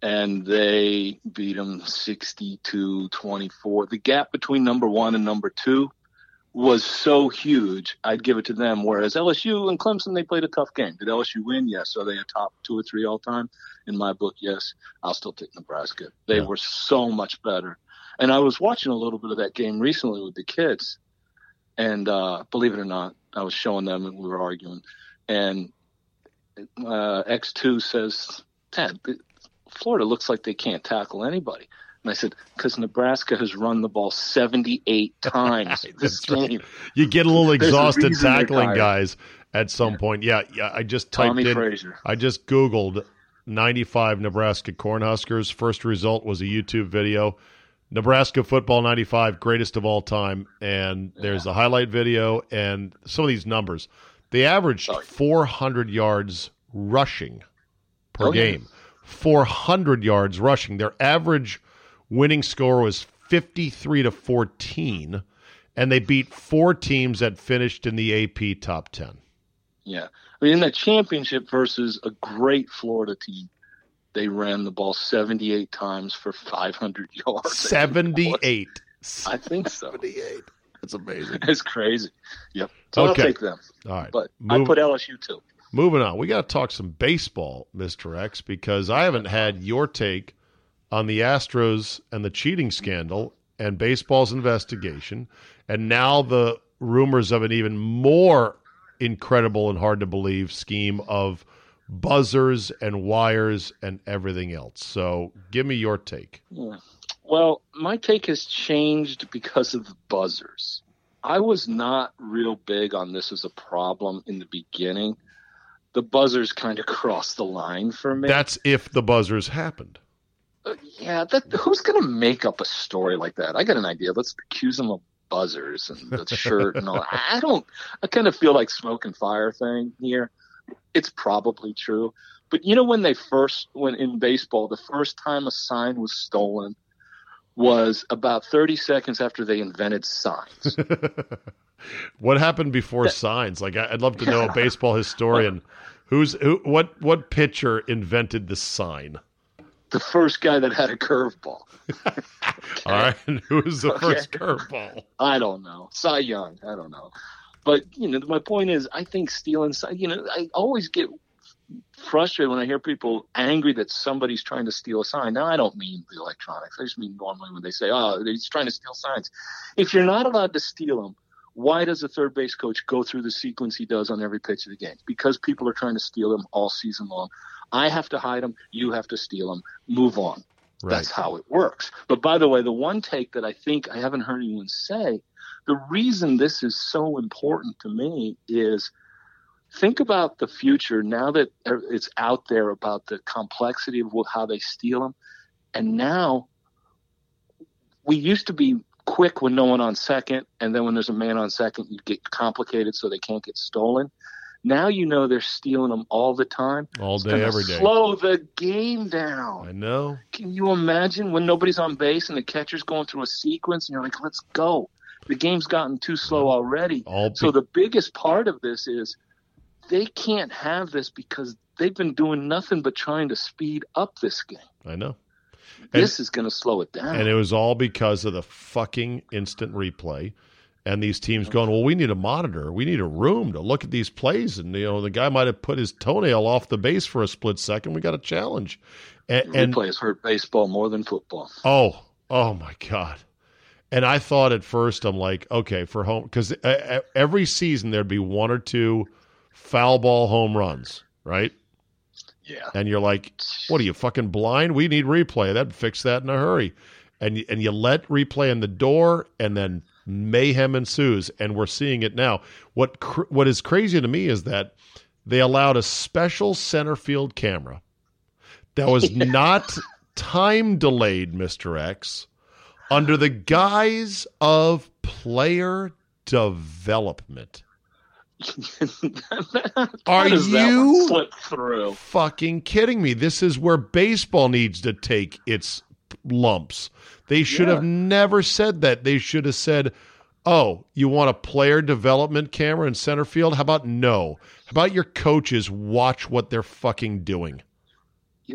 And they beat them 62 24. The gap between number one and number two was so huge, I'd give it to them. Whereas LSU and Clemson, they played a tough game. Did LSU win? Yes. Are they a top two or three all time? In my book, yes. I'll still take Nebraska. They yeah. were so much better. And I was watching a little bit of that game recently with the kids. And uh, believe it or not, I was showing them and we were arguing. And uh, X2 says, Dad, Florida looks like they can't tackle anybody. And I said, because Nebraska has run the ball 78 times this game. You get a little exhausted a tackling guys at some yeah. point. Yeah, yeah. I just typed Tommie in. Frazier. I just Googled 95 Nebraska Cornhuskers. First result was a YouTube video. Nebraska football 95, greatest of all time. And there's yeah. a highlight video and some of these numbers. They averaged 400 yards rushing per oh, game. Yeah. 400 yards rushing. Their average winning score was 53 to 14 and they beat four teams that finished in the AP top 10. Yeah. I mean in that championship versus a great Florida team, they ran the ball 78 times for 500 yards. 78. I think so. 78. That's amazing. It's crazy. Yep. So okay. I'll take them. All right. But Move, I put LSU too. Moving on. We got to talk some baseball, Mr. X, because I haven't had your take on the Astros and the cheating scandal and baseball's investigation, and now the rumors of an even more incredible and hard to believe scheme of buzzers and wires and everything else. So, give me your take. Well, my take has changed because of the buzzers. I was not real big on this as a problem in the beginning. The buzzers kind of crossed the line for me. That's if the buzzers happened. Uh, yeah, that who's going to make up a story like that? I got an idea. Let's accuse them of buzzers and the shirt and all. I don't. I kind of feel like smoke and fire thing here. It's probably true, but you know when they first when in baseball, the first time a sign was stolen was about 30 seconds after they invented signs. what happened before signs? Like I'd love to know a baseball historian who's who what what pitcher invented the sign? the first guy that had a curveball. okay. All right, who was the okay. first curveball? I don't know. Cy Young. I don't know. But you know, my point is, I think stealing. You know, I always get frustrated when I hear people angry that somebody's trying to steal a sign. Now, I don't mean the electronics. I just mean normally when they say, "Oh, he's trying to steal signs." If you're not allowed to steal them, why does a third base coach go through the sequence he does on every pitch of the game? Because people are trying to steal them all season long. I have to hide them. You have to steal them. Move on. Right. That's how it works. But by the way, the one take that I think I haven't heard anyone say, the reason this is so important to me is think about the future now that er, it's out there about the complexity of how they steal them. And now we used to be quick when no one on second, and then when there's a man on second, you get complicated so they can't get stolen. Now you know they're stealing them all the time. All day, every day. Slow the game down. I know. Can you imagine when nobody's on base and the catcher's going through a sequence and you're like, let's go. The game's gotten too slow already. All so the biggest part of this is they can't have this because they've been doing nothing but trying to speed up this game. I know. This and, is going to slow it down. And it was all because of the fucking instant replay and these teams going, well, we need a monitor, we need a room to look at these plays, and you know the guy might have put his toenail off the base for a split second. We got a challenge, and, and replays hurt baseball more than football. Oh, oh my god! And I thought at first, I'm like, okay, for home because uh, uh, every season there'd be one or two foul ball home runs, right? Yeah. And you're like, what are you fucking blind? We need replay. That'd fix that in a hurry. And and you let replay in the door, and then mayhem ensues, and we're seeing it now. What cr- what is crazy to me is that they allowed a special center field camera that was yeah. not time delayed, Mister X, under the guise of player development. Are you fucking kidding me? This is where baseball needs to take its lumps. They should yeah. have never said that. They should have said, "Oh, you want a player development camera in center field? How about no? How about your coaches watch what they're fucking doing?"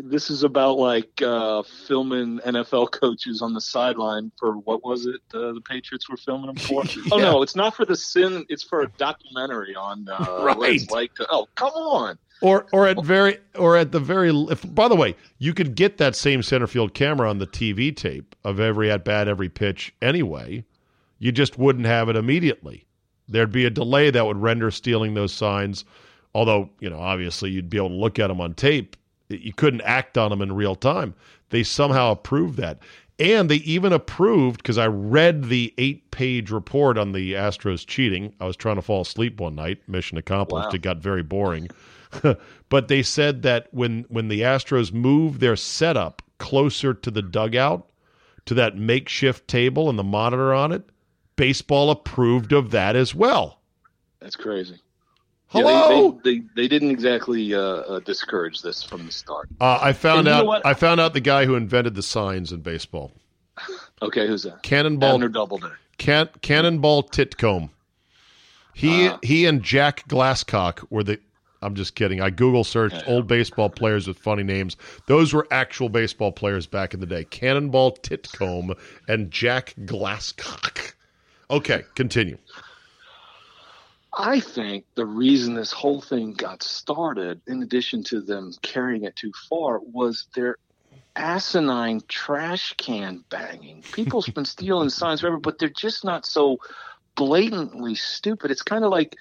This is about like uh, filming NFL coaches on the sideline for what was it uh, the Patriots were filming them for? yeah. Oh no, it's not for the sin. It's for a documentary on uh, Right. what it's like. To, oh come on, Or or at very or at the very if, by the way, you could get that same center field camera on the TV tape of every at bat, every pitch anyway. You just wouldn't have it immediately. There'd be a delay that would render stealing those signs. Although, you know, obviously you'd be able to look at them on tape. You couldn't act on them in real time. They somehow approved that. And they even approved because I read the eight page report on the Astros cheating. I was trying to fall asleep one night. Mission accomplished. Wow. It got very boring. but they said that when when the Astros moved their setup closer to the dugout, to that makeshift table and the monitor on it, baseball approved of that as well. that's crazy. Yeah, they, they, they, they didn't exactly uh, uh, discourage this from the start. uh, I found And out. what? I found out the guy who invented the signs in baseball. Okay, who's that? Cannonball. Abner Doubleday. Can, Cannonball Titcomb. He Ah. he and Jack Glasscock were the. I'm just kidding. I Google searched old baseball players with funny names. Those were actual baseball players back in the day. Cannonball Titcomb and Jack Glasscock. Okay, continue. I think the reason this whole thing got started, in addition to them carrying it too far, was their asinine trash can banging. People's been stealing signs forever, but they're just not so blatantly stupid. It's kind of like,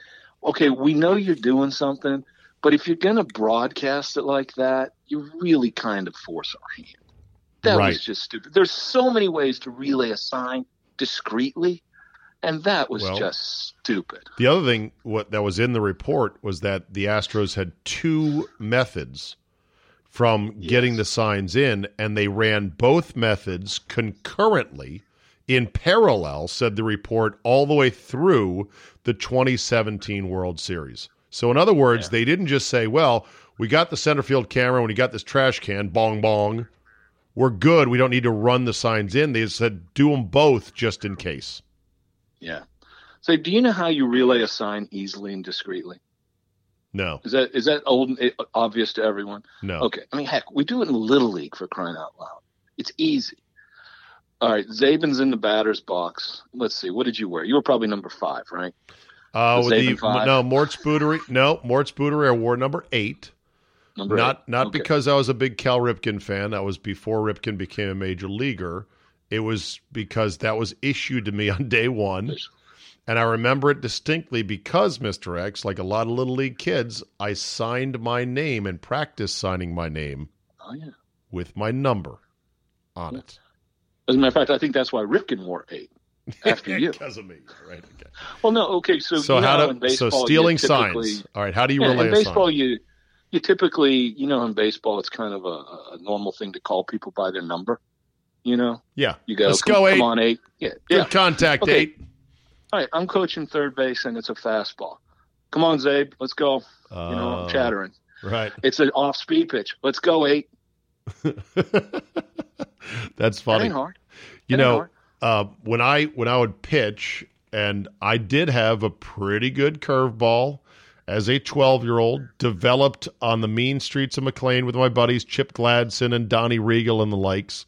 okay, we know you're doing something, but if you're going to broadcast it like that, you really kind of force our hand. That Right. was just stupid. There's so many ways to relay a sign discreetly, and that was Well- just stupid. The other thing what that was in the report was that the Astros had two methods from getting the signs in, and they ran both methods concurrently in parallel, said the report, all the way through the 2017 World Series. So, in other words, they didn't just say, well, we got the center field camera when we got this trash can, bong bong. We're good. We don't need to run the signs in. They said do them both just in case. Yeah. So, do you know how you relay a sign easily and discreetly? No, Is that is that old eh, obvious to everyone? no. Okay. I mean, heck, we do it in little league for crying out loud. It's easy. All right, Zabin's in the batter's box. Let's see. What did you wear? You were probably number five, right? Uh, with the, five? no, Mort's Bootery. No, Mort's Bootery. I wore number eight. Number not eight. not Okay. because I was a big Cal Ripken fan. That was before Ripken became a major leaguer. It was because that was issued to me on day one. And I remember it distinctly because, Mr. X, like a lot of little league kids, I signed my name and practiced signing my name Oh yeah. with my number on it. As a matter of fact, I think that's why Ripken wore eight after you. because of me. Right. Okay. Well, no. Okay. So, So know how in to so stealing signs. All right. How do you Yeah, in baseball, sign? you you typically, you know, in baseball, it's kind of a, a normal thing to call people by their number. You know, Yeah. you go, Let's come, go eight. come on, eight. Yeah, Good yeah. contact Okay. eight. All right, I'm coaching third base, and it's a fastball. Come on, Zabe, let's go. You know, Uh, I'm chattering. Right. It's an off-speed pitch. Let's go, eight. That's That funny. hard. You That know, uh, when I when I would pitch, and I did have a pretty good curveball as a 12 year old, developed on the mean streets of McLean with my buddies Chip Gladson and Donnie Regal and the likes.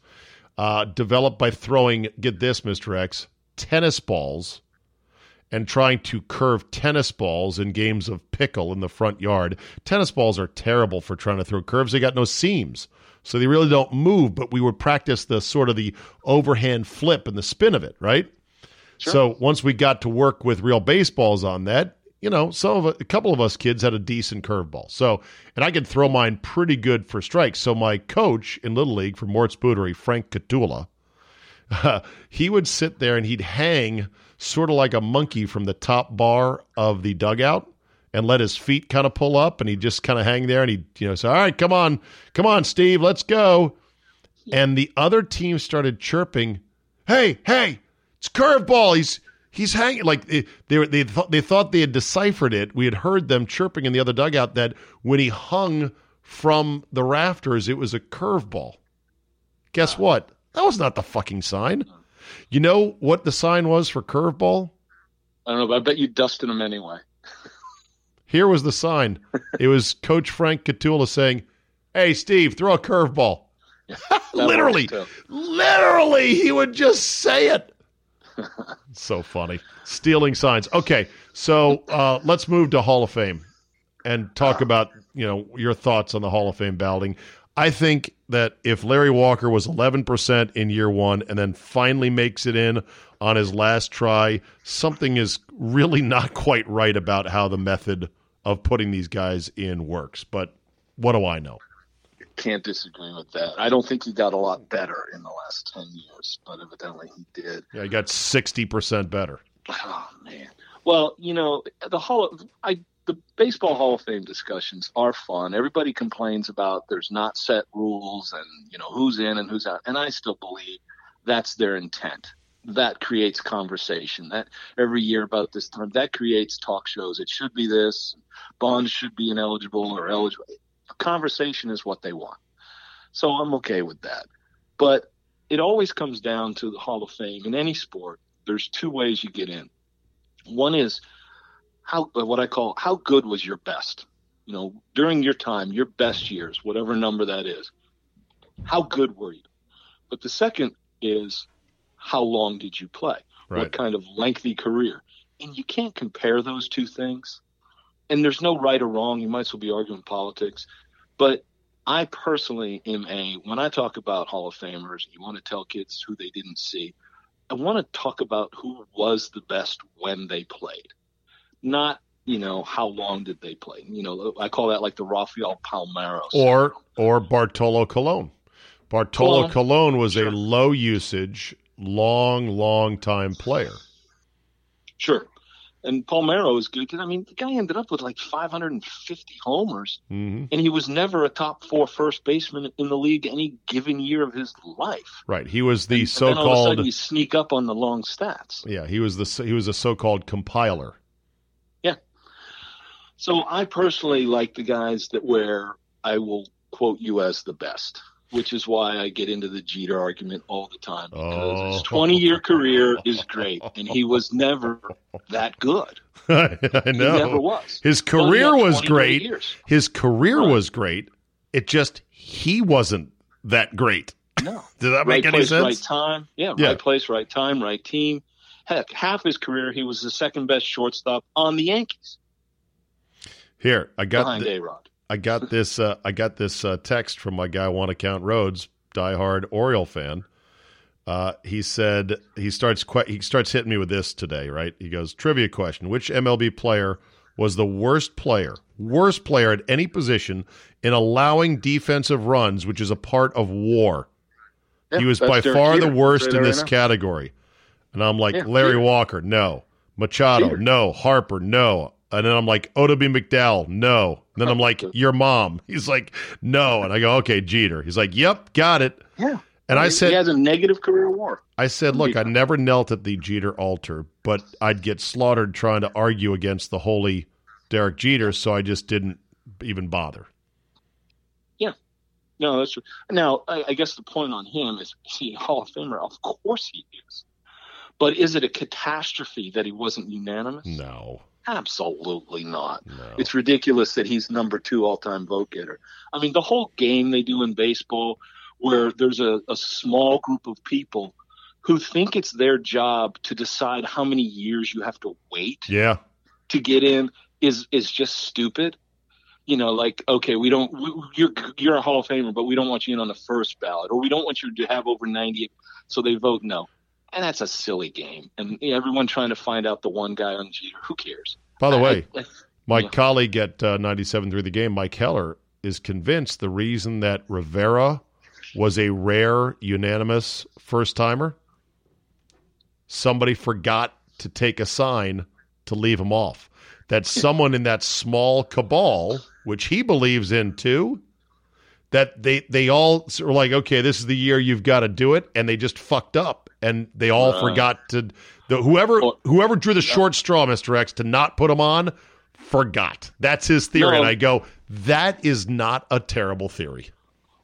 Uh, developed by throwing, get this, Mr. X, tennis balls and trying to curve tennis balls in games of pickle in the front yard. Tennis balls are terrible for trying to throw curves. They got no seams. So they really don't move, but we would practice the sort of the overhand flip and the spin of it, right? So once we got to work with real baseballs on that, you know, some of a couple of us kids had a decent curveball. So, and I could throw mine pretty good for strikes. So my coach in Little League for Mort's Bootery, Frank Catula, he would sit there and he'd hang sort of like a monkey from the top bar of the dugout and let his feet kind of pull up and he'd just kind of hang there and he'd, you know, say, all right, come on, come on, Steve, let's go. And the other team started chirping, hey, hey, it's curveball. He's he's hanging like they they they thought they thought they had deciphered it. We had heard them chirping in the other dugout that when he hung from the rafters, it was a curveball. Guess what? That was not the fucking sign. You know what the sign was for curveball? I don't know, but I bet you dusted them anyway. Here was the sign. It was Coach Frank Catula saying, Hey, Steve, throw a curveball. literally, literally, he would just say it. So funny. Stealing signs. Okay, so uh, let's move to Hall of Fame and talk about you know your thoughts on the Hall of Fame balloting. I think that if Larry Walker was 11% in year one and then finally makes it in on his last try, something is really not quite right about how the method of putting these guys in works. But what do I know? Can't disagree with that. I don't think he got a lot better in the last 10 years, but evidently he did. Yeah, he got 60% better. Oh, man. Well, you know, the Hall of, I the baseball Hall of Fame discussions are fun. Everybody complains about there's not set rules and you know who's in and who's out, and I still believe that's their intent. That creates conversation. That every year about this time, that creates talk shows. It should be this. Bonds should be ineligible or eligible. Conversation is what they want. So I'm okay with that. But it always comes down to the Hall of Fame in any sport. There's two ways you get in. One is how what I call how good was your best? You know, during your time, your best years, whatever number that is. How good were you? But the second is how long did you play? Right. What kind of lengthy career? And you can't compare those two things. And there's no right or wrong. You might as well be arguing politics. But I personally am a when I talk about Hall of Famers, you want to tell kids who they didn't see. I want to talk about who was the best when they played not you know how long did they play you know i call that like the rafael palmeiro or or bartolo colon bartolo colon, colon was sure. a low usage long long time player sure and palmeiro was good because i mean the guy ended up with like 550 homers. Mm-hmm. and he was never a top four first baseman in the league any given year of his life. Right. He was the and, so-called and all of a sudden you sneak up on the long stats. Yeah he was the he was a so-called compiler. Yeah. so I personally like the guys that where I will quote you as the best, which is why I get into the Jeter argument all the time because oh. his 20 year career is great and he was never that good. I know. He never was. His career was great. Years. His career right. was great. It just he wasn't that great. No. Did that make right any place, sense? Right time. Yeah, yeah, right place, right time, right team. Heck, half his career he was the second best shortstop on the Yankees. Here, I got behind the, A-Rod. I got this. Uh, I got this uh, text from my guy, want to count Rhodes, diehard Oriole fan. Uh, he said he starts que- he starts hitting me with this today. Right? He goes trivia question: Which MLB player was the worst player, worst player at any position in allowing defensive runs, which is a part of WAR? Yeah, he was by far Jeter. the worst in this category. And I'm like, Yeah, Larry Jeter. Walker, no. Machado, Jeter. no. Harper, no. And then I'm like, oh, Oda B. McDowell, no. And then I'm like, your mom. He's like, no. And I go, okay, Jeter. He's like, yep, got it. Yeah. And I said, he has a negative career WAR. I said, look, I never knelt at the Jeter altar, but I'd get slaughtered trying to argue against the holy Derek Jeter, so I just didn't even bother. Yeah. No, that's true. Now, I, I guess the point on him is, is he a Hall of Famer? Of course he is. But is it a catastrophe that he wasn't unanimous? No, Absolutely not. no. It's ridiculous that he's number two all time vote getter. I mean, the whole game they do in baseball where there's a, a small group of people who think it's their job to decide how many years you have to wait yeah, to get in is is just stupid. You know, like okay, we don't we, you're you're a Hall of Famer, but we don't want you in on the first ballot, or we don't want you to have over ninety, so they vote no, and that's a silly game. And everyone trying to find out the one guy on Jeter, who cares? By the way, I- I- My Yeah. colleague at uh, 97 through the game, Mike Heller, is convinced the reason that Rivera was a rare unanimous first timer, somebody forgot to take a sign to leave him off. That someone in that small cabal, which he believes in too, that they they all were like, okay, this is the year you've got to do it, and they just fucked up, and they all Right. forgot to. The whoever oh. whoever drew the short straw, Mister X, to not put him on, forgot. That's his theory, No. and I go, that is not a terrible theory.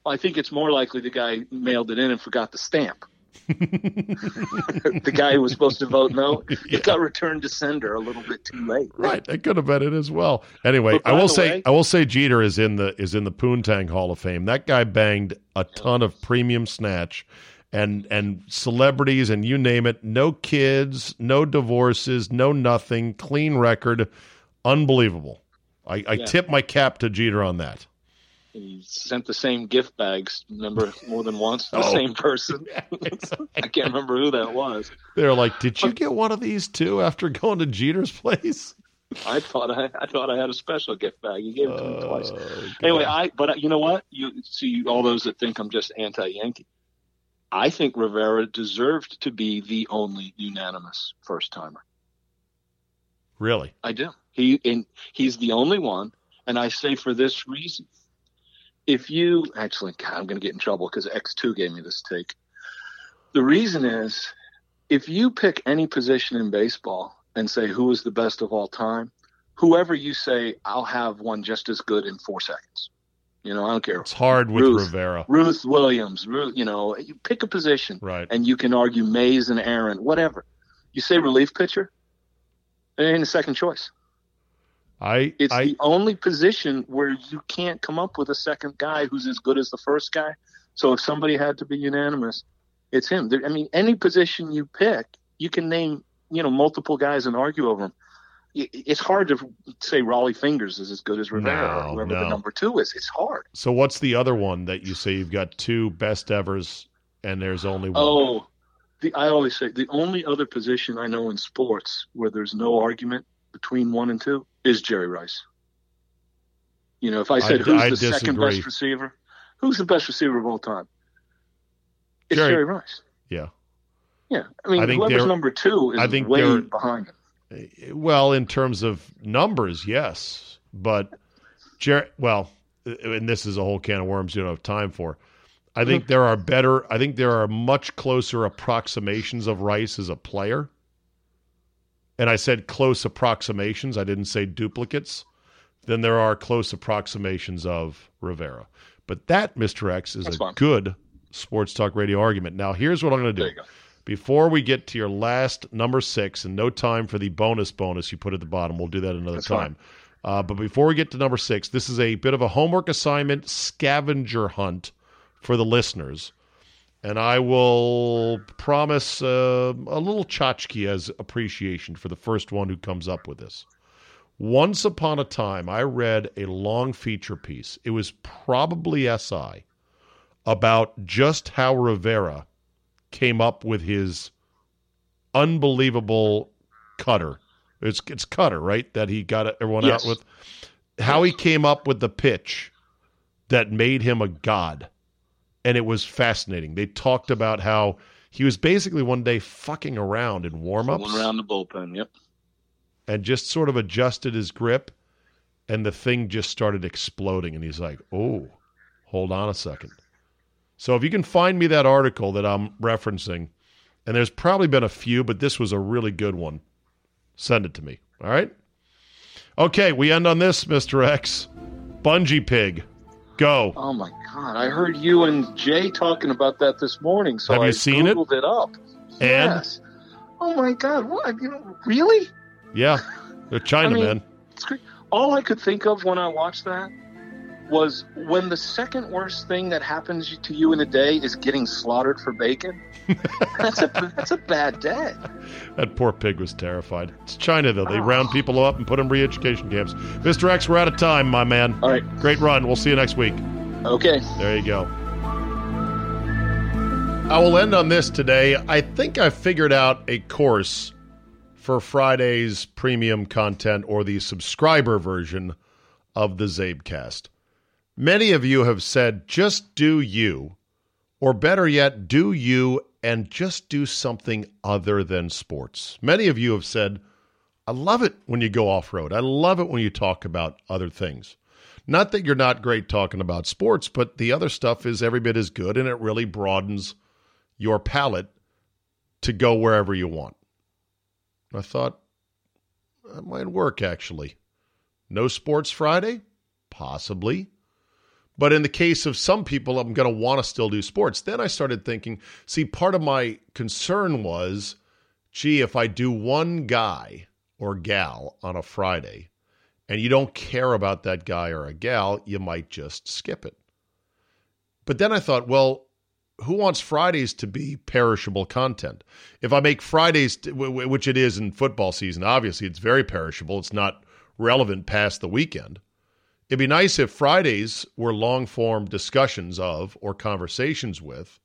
I think it's more likely the guy mailed it in and forgot the stamp. the guy who was supposed to vote no, yeah. it got returned to sender a little bit too late. Right, that could have been it as well. Anyway, I will say way, I will say Jeter is in the is in the Poontang Hall of Fame. That guy banged a ton of premium snatch and and celebrities and you name it. No kids, no divorces, no nothing. Clean record, unbelievable. I, I yeah. tip my cap to Jeter on that. He sent the same gift bags, remember, more than once the oh. same person. I can't remember who that was. They're like, "Did you get one of these too after going to Jeter's place?" I thought I, I thought I had a special gift bag. You gave it to me twice. Oh, anyway, I but uh, you know what? You see all those that think I'm just anti-Yankee. I think Rivera deserved to be the only unanimous first timer. Really? I do. He and he's the only one, and I say for this reason if you actually, God, I'm going to get in trouble because X2 gave me this take. The reason is if you pick any position in baseball and say who is the best of all time, whoever you say, I'll have one just as good in four seconds. You know, I don't care. It's hard with Ruth, Rivera. Ruth Williams, Ruth, you know, you pick a position. Right. And you can argue Mays and Aaron, whatever. You say relief pitcher, it ain't a second choice. I it's I, the only position where you can't come up with a second guy who's as good as the first guy. So if somebody had to be unanimous, it's him. There, I mean, any position you pick, you can name you know multiple guys and argue over them. It's hard to say Rollie Fingers is as good as Rivera no, or whoever no. the number two is. It's hard. So what's the other one that you say you've got two best evers and there's only one? Oh, the, I always say the only other position I know in sports where there's no argument between one and two is Jerry Rice. You know, if I said I, who's I the disagree. second best receiver, who's the best receiver of all time? It's Jerry, Jerry Rice. Yeah. Yeah. I mean, I think whoever's number two is I think way behind him. Well, in terms of numbers, yes. But Jerry, well, and this is a whole can of worms you don't have time for. I think mm-hmm. there are better, I think there are much closer approximations of Rice as a player and I said close approximations, I didn't say duplicates, then there are close approximations of Rivera. But that, Mr. X, is That's a fine. good sports talk radio argument. Now, here's what I'm going to do. Before we get to your last number six, and no time for the bonus bonus you put at the bottom, we'll do that another That's time. Uh, but before we get to number six, this is a bit of a homework assignment scavenger hunt for the listeners and I will promise uh, a little tchotchke as appreciation for the first one who comes up with this. Once upon a time, I read a long feature piece. It was probably SI about just how Rivera came up with his unbelievable cutter. It's it's cutter, right? That he got everyone yes. out with. How he came up with the pitch that made him a god and it was fascinating. They talked about how he was basically one day fucking around in warm ups. around the bullpen, yep. And just sort of adjusted his grip, and the thing just started exploding. And he's like, oh, hold on a second. So if you can find me that article that I'm referencing, and there's probably been a few, but this was a really good one, send it to me. All right? Okay, we end on this, Mr. X. Bungee Pig. Go. Oh my God! I heard you and Jay talking about that this morning. So have you I seen Googled it? it up. And yes. Oh my God! What? You know, really? Yeah, they're Chinamen. I mean, All I could think of when I watched that was when the second worst thing that happens to you in a day is getting slaughtered for bacon. that's a that's a bad day. That poor pig was terrified. It's China though; they oh. round people up and put them in re-education camps. Mr. X, we're out of time, my man. All right, great run. We'll see you next week. Okay, there you go. I will end on this today. I think I figured out a course for Friday's premium content or the subscriber version of the Czabecast. Many of you have said, just do you, or better yet, do you and just do something other than sports. Many of you have said, I love it when you go off road. I love it when you talk about other things. Not that you're not great talking about sports, but the other stuff is every bit as good and it really broadens your palate to go wherever you want. I thought that might work actually. No sports Friday? Possibly. But in the case of some people, I'm going to want to still do sports. Then I started thinking, see, part of my concern was, gee, if I do one guy or gal on a Friday and you don't care about that guy or a gal, you might just skip it. But then I thought, well, who wants Fridays to be perishable content? If I make Fridays, which it is in football season, obviously it's very perishable. It's not relevant past the weekend. It'd be nice if Fridays were long form discussions of or conversations with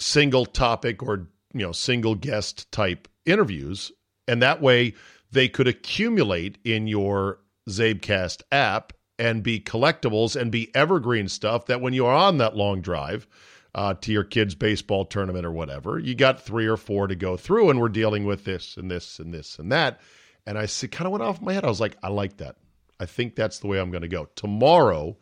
single topic or you know single guest type interviews, and that way they could accumulate in your Czabecast app and be collectibles and be evergreen stuff that when you are on that long drive uh, to your kid's baseball tournament or whatever, you got three or four to go through, and we're dealing with this and this and this and that. And I kind of went off my head. I was like, I like that. I think that's the way I'm going to go. Tomorrow,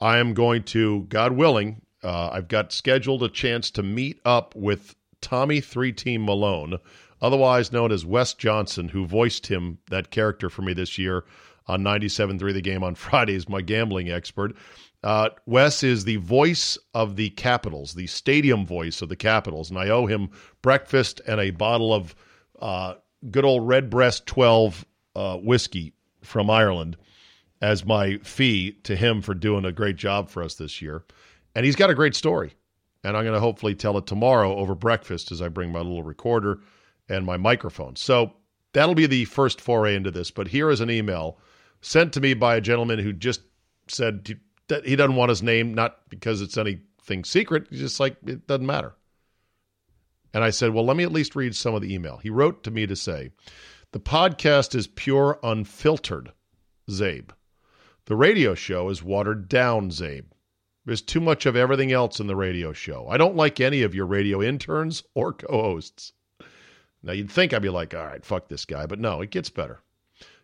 I am going to, God willing, uh, I've got scheduled a chance to meet up with Tommy Three Team Malone, otherwise known as Wes Johnson, who voiced him, that character for me this year on 97.3 The Game on Fridays, my gambling expert. Uh, Wes is the voice of the Capitals, the stadium voice of the Capitals, and I owe him breakfast and a bottle of uh, good old Redbreast 12 uh, whiskey from Ireland as my fee to him for doing a great job for us this year. And he's got a great story. And I'm going to hopefully tell it tomorrow over breakfast as I bring my little recorder and my microphone. So that'll be the first foray into this. But here is an email sent to me by a gentleman who just said that he doesn't want his name, not because it's anything secret. He's just like, it doesn't matter. And I said, well, let me at least read some of the email. He wrote to me to say, the podcast is pure, unfiltered, Zabe. The radio show is watered down, Zabe. There's too much of everything else in the radio show. I don't like any of your radio interns or co hosts. Now, you'd think I'd be like, all right, fuck this guy, but no, it gets better.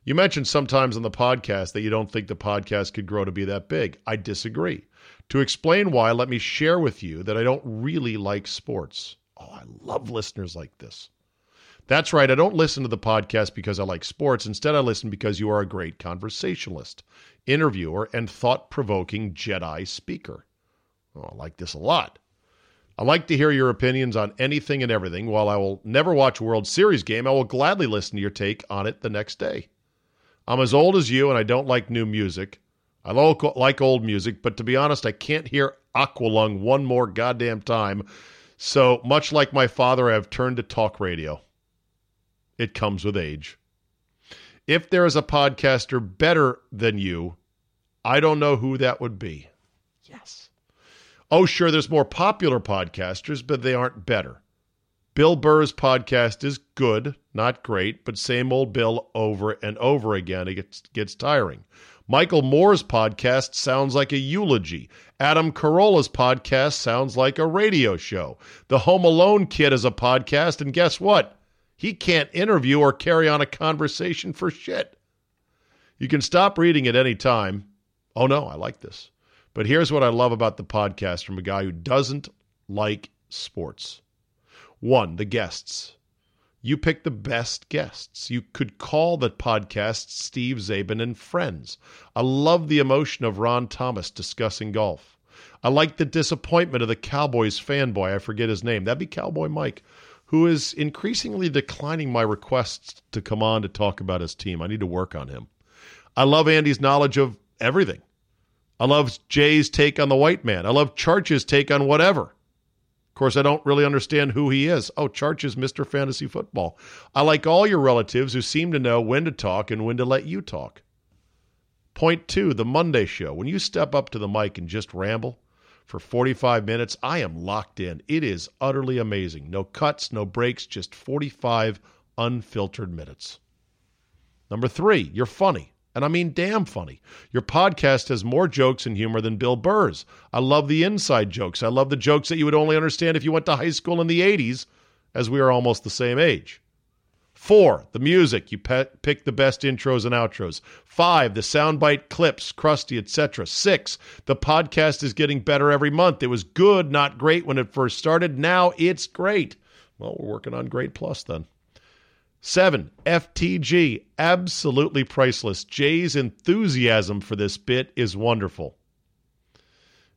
You mentioned sometimes on the podcast that you don't think the podcast could grow to be that big. I disagree. To explain why, let me share with you that I don't really like sports. Oh, I love listeners like this. That's right. I don't listen to the podcast because I like sports. Instead, I listen because you are a great conversationalist, interviewer, and thought provoking Jedi speaker. Oh, I like this a lot. I like to hear your opinions on anything and everything. While I will never watch a World Series game, I will gladly listen to your take on it the next day. I'm as old as you, and I don't like new music. I like old music, but to be honest, I can't hear Aqualung one more goddamn time. So, much like my father, I have turned to talk radio. It comes with age. If there is a podcaster better than you, I don't know who that would be. Yes. Oh, sure, there's more popular podcasters, but they aren't better. Bill Burr's podcast is good, not great, but same old Bill over and over again. It gets, gets tiring. Michael Moore's podcast sounds like a eulogy. Adam Carolla's podcast sounds like a radio show. The Home Alone Kid is a podcast, and guess what? He can't interview or carry on a conversation for shit. You can stop reading at any time. Oh no, I like this. But here's what I love about the podcast from a guy who doesn't like sports. One, the guests. You pick the best guests. You could call the podcast Steve Czaban and Friends. I love the emotion of Ron Thomas discussing golf. I like the disappointment of the Cowboys fanboy. I forget his name. That'd be Cowboy Mike, who is increasingly declining my requests to come on to talk about his team. I need to work on him. I love Andy's knowledge of everything. I love Jay's take on the white man. I love Charch's take on whatever. Of course, I don't really understand who he is. Oh, Charch is Mr. Fantasy Football. I like all your relatives who seem to know when to talk and when to let you talk. Point two, the Monday show. When you step up to the mic and just ramble for 45 minutes, I am locked in. It is utterly amazing. No cuts, no breaks, just 45 unfiltered minutes. Number three, you're funny. And I mean, damn funny. Your podcast has more jokes and humor than Bill Burr's. I love the inside jokes. I love the jokes that you would only understand if you went to high school in the 80s, as we are almost the same age. Four, the music. You pe- pick the best intros and outros. Five, the soundbite clips, crusty, etc. Six, the podcast is getting better every month. It was good, not great when it first started. Now it's great. Well, we're working on Great Plus then. Seven, FTG, absolutely priceless. Jay's enthusiasm for this bit is wonderful.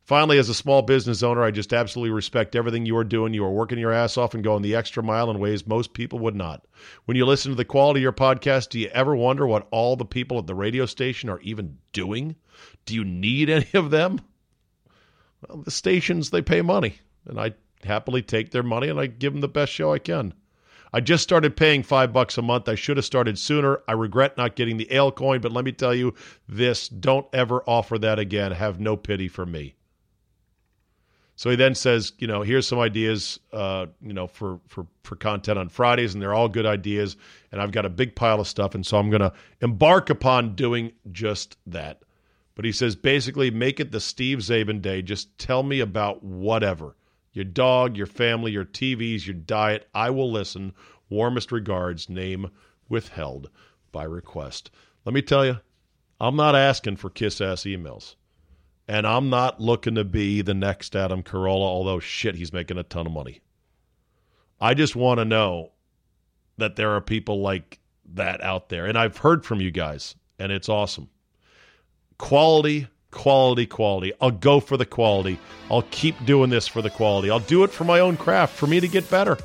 Finally, as a small business owner, I just absolutely respect everything you are doing. You are working your ass off and going the extra mile in ways most people would not. When you listen to the quality of your podcast, do you ever wonder what all the people at the radio station are even doing? Do you need any of them? Well, the stations, they pay money, and I happily take their money and I give them the best show I can. I just started paying five bucks a month. I should have started sooner. I regret not getting the ale coin, but let me tell you this don't ever offer that again. Have no pity for me. So he then says, you know, here's some ideas, uh, you know, for, for, for content on Fridays, and they're all good ideas. And I've got a big pile of stuff, and so I'm going to embark upon doing just that. But he says, basically, make it the Steve Czaban day. Just tell me about whatever your dog, your family, your TVs, your diet. I will listen. Warmest regards, name withheld by request. Let me tell you, I'm not asking for kiss ass emails. And I'm not looking to be the next Adam Carolla, although shit, he's making a ton of money. I just want to know that there are people like that out there. And I've heard from you guys, and it's awesome. Quality, quality, quality. I'll go for the quality. I'll keep doing this for the quality. I'll do it for my own craft, for me to get better.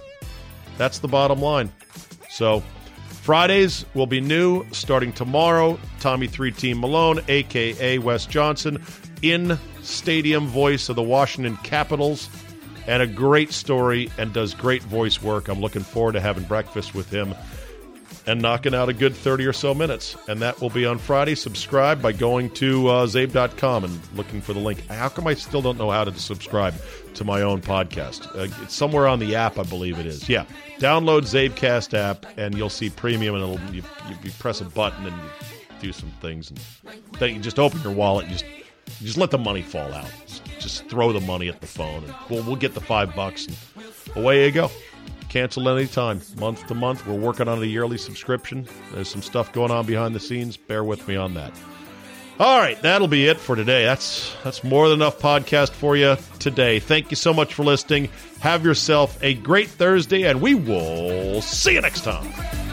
That's the bottom line. So, Fridays will be new starting tomorrow. Tommy 3 Team Malone, aka Wes Johnson, in stadium voice of the Washington Capitals and a great story and does great voice work. I'm looking forward to having breakfast with him and knocking out a good 30 or so minutes. And that will be on Friday. Subscribe by going to uh, czabe.com and looking for the link. How come I still don't know how to subscribe to my own podcast? Uh, it's somewhere on the app, I believe it is. Yeah. Download Czabecast app and you'll see premium and it'll you, you, press a button and you do some things and then you just open your wallet and just just let the money fall out. Just, throw the money at the phone, and we'll, we'll get the five bucks, and away you go. Cancel anytime, month to month. We're working on a yearly subscription. There's some stuff going on behind the scenes. Bear with me on that. All right, that'll be it for today. That's that's more than enough podcast for you today. Thank you so much for listening. Have yourself a great Thursday, and we will see you next time.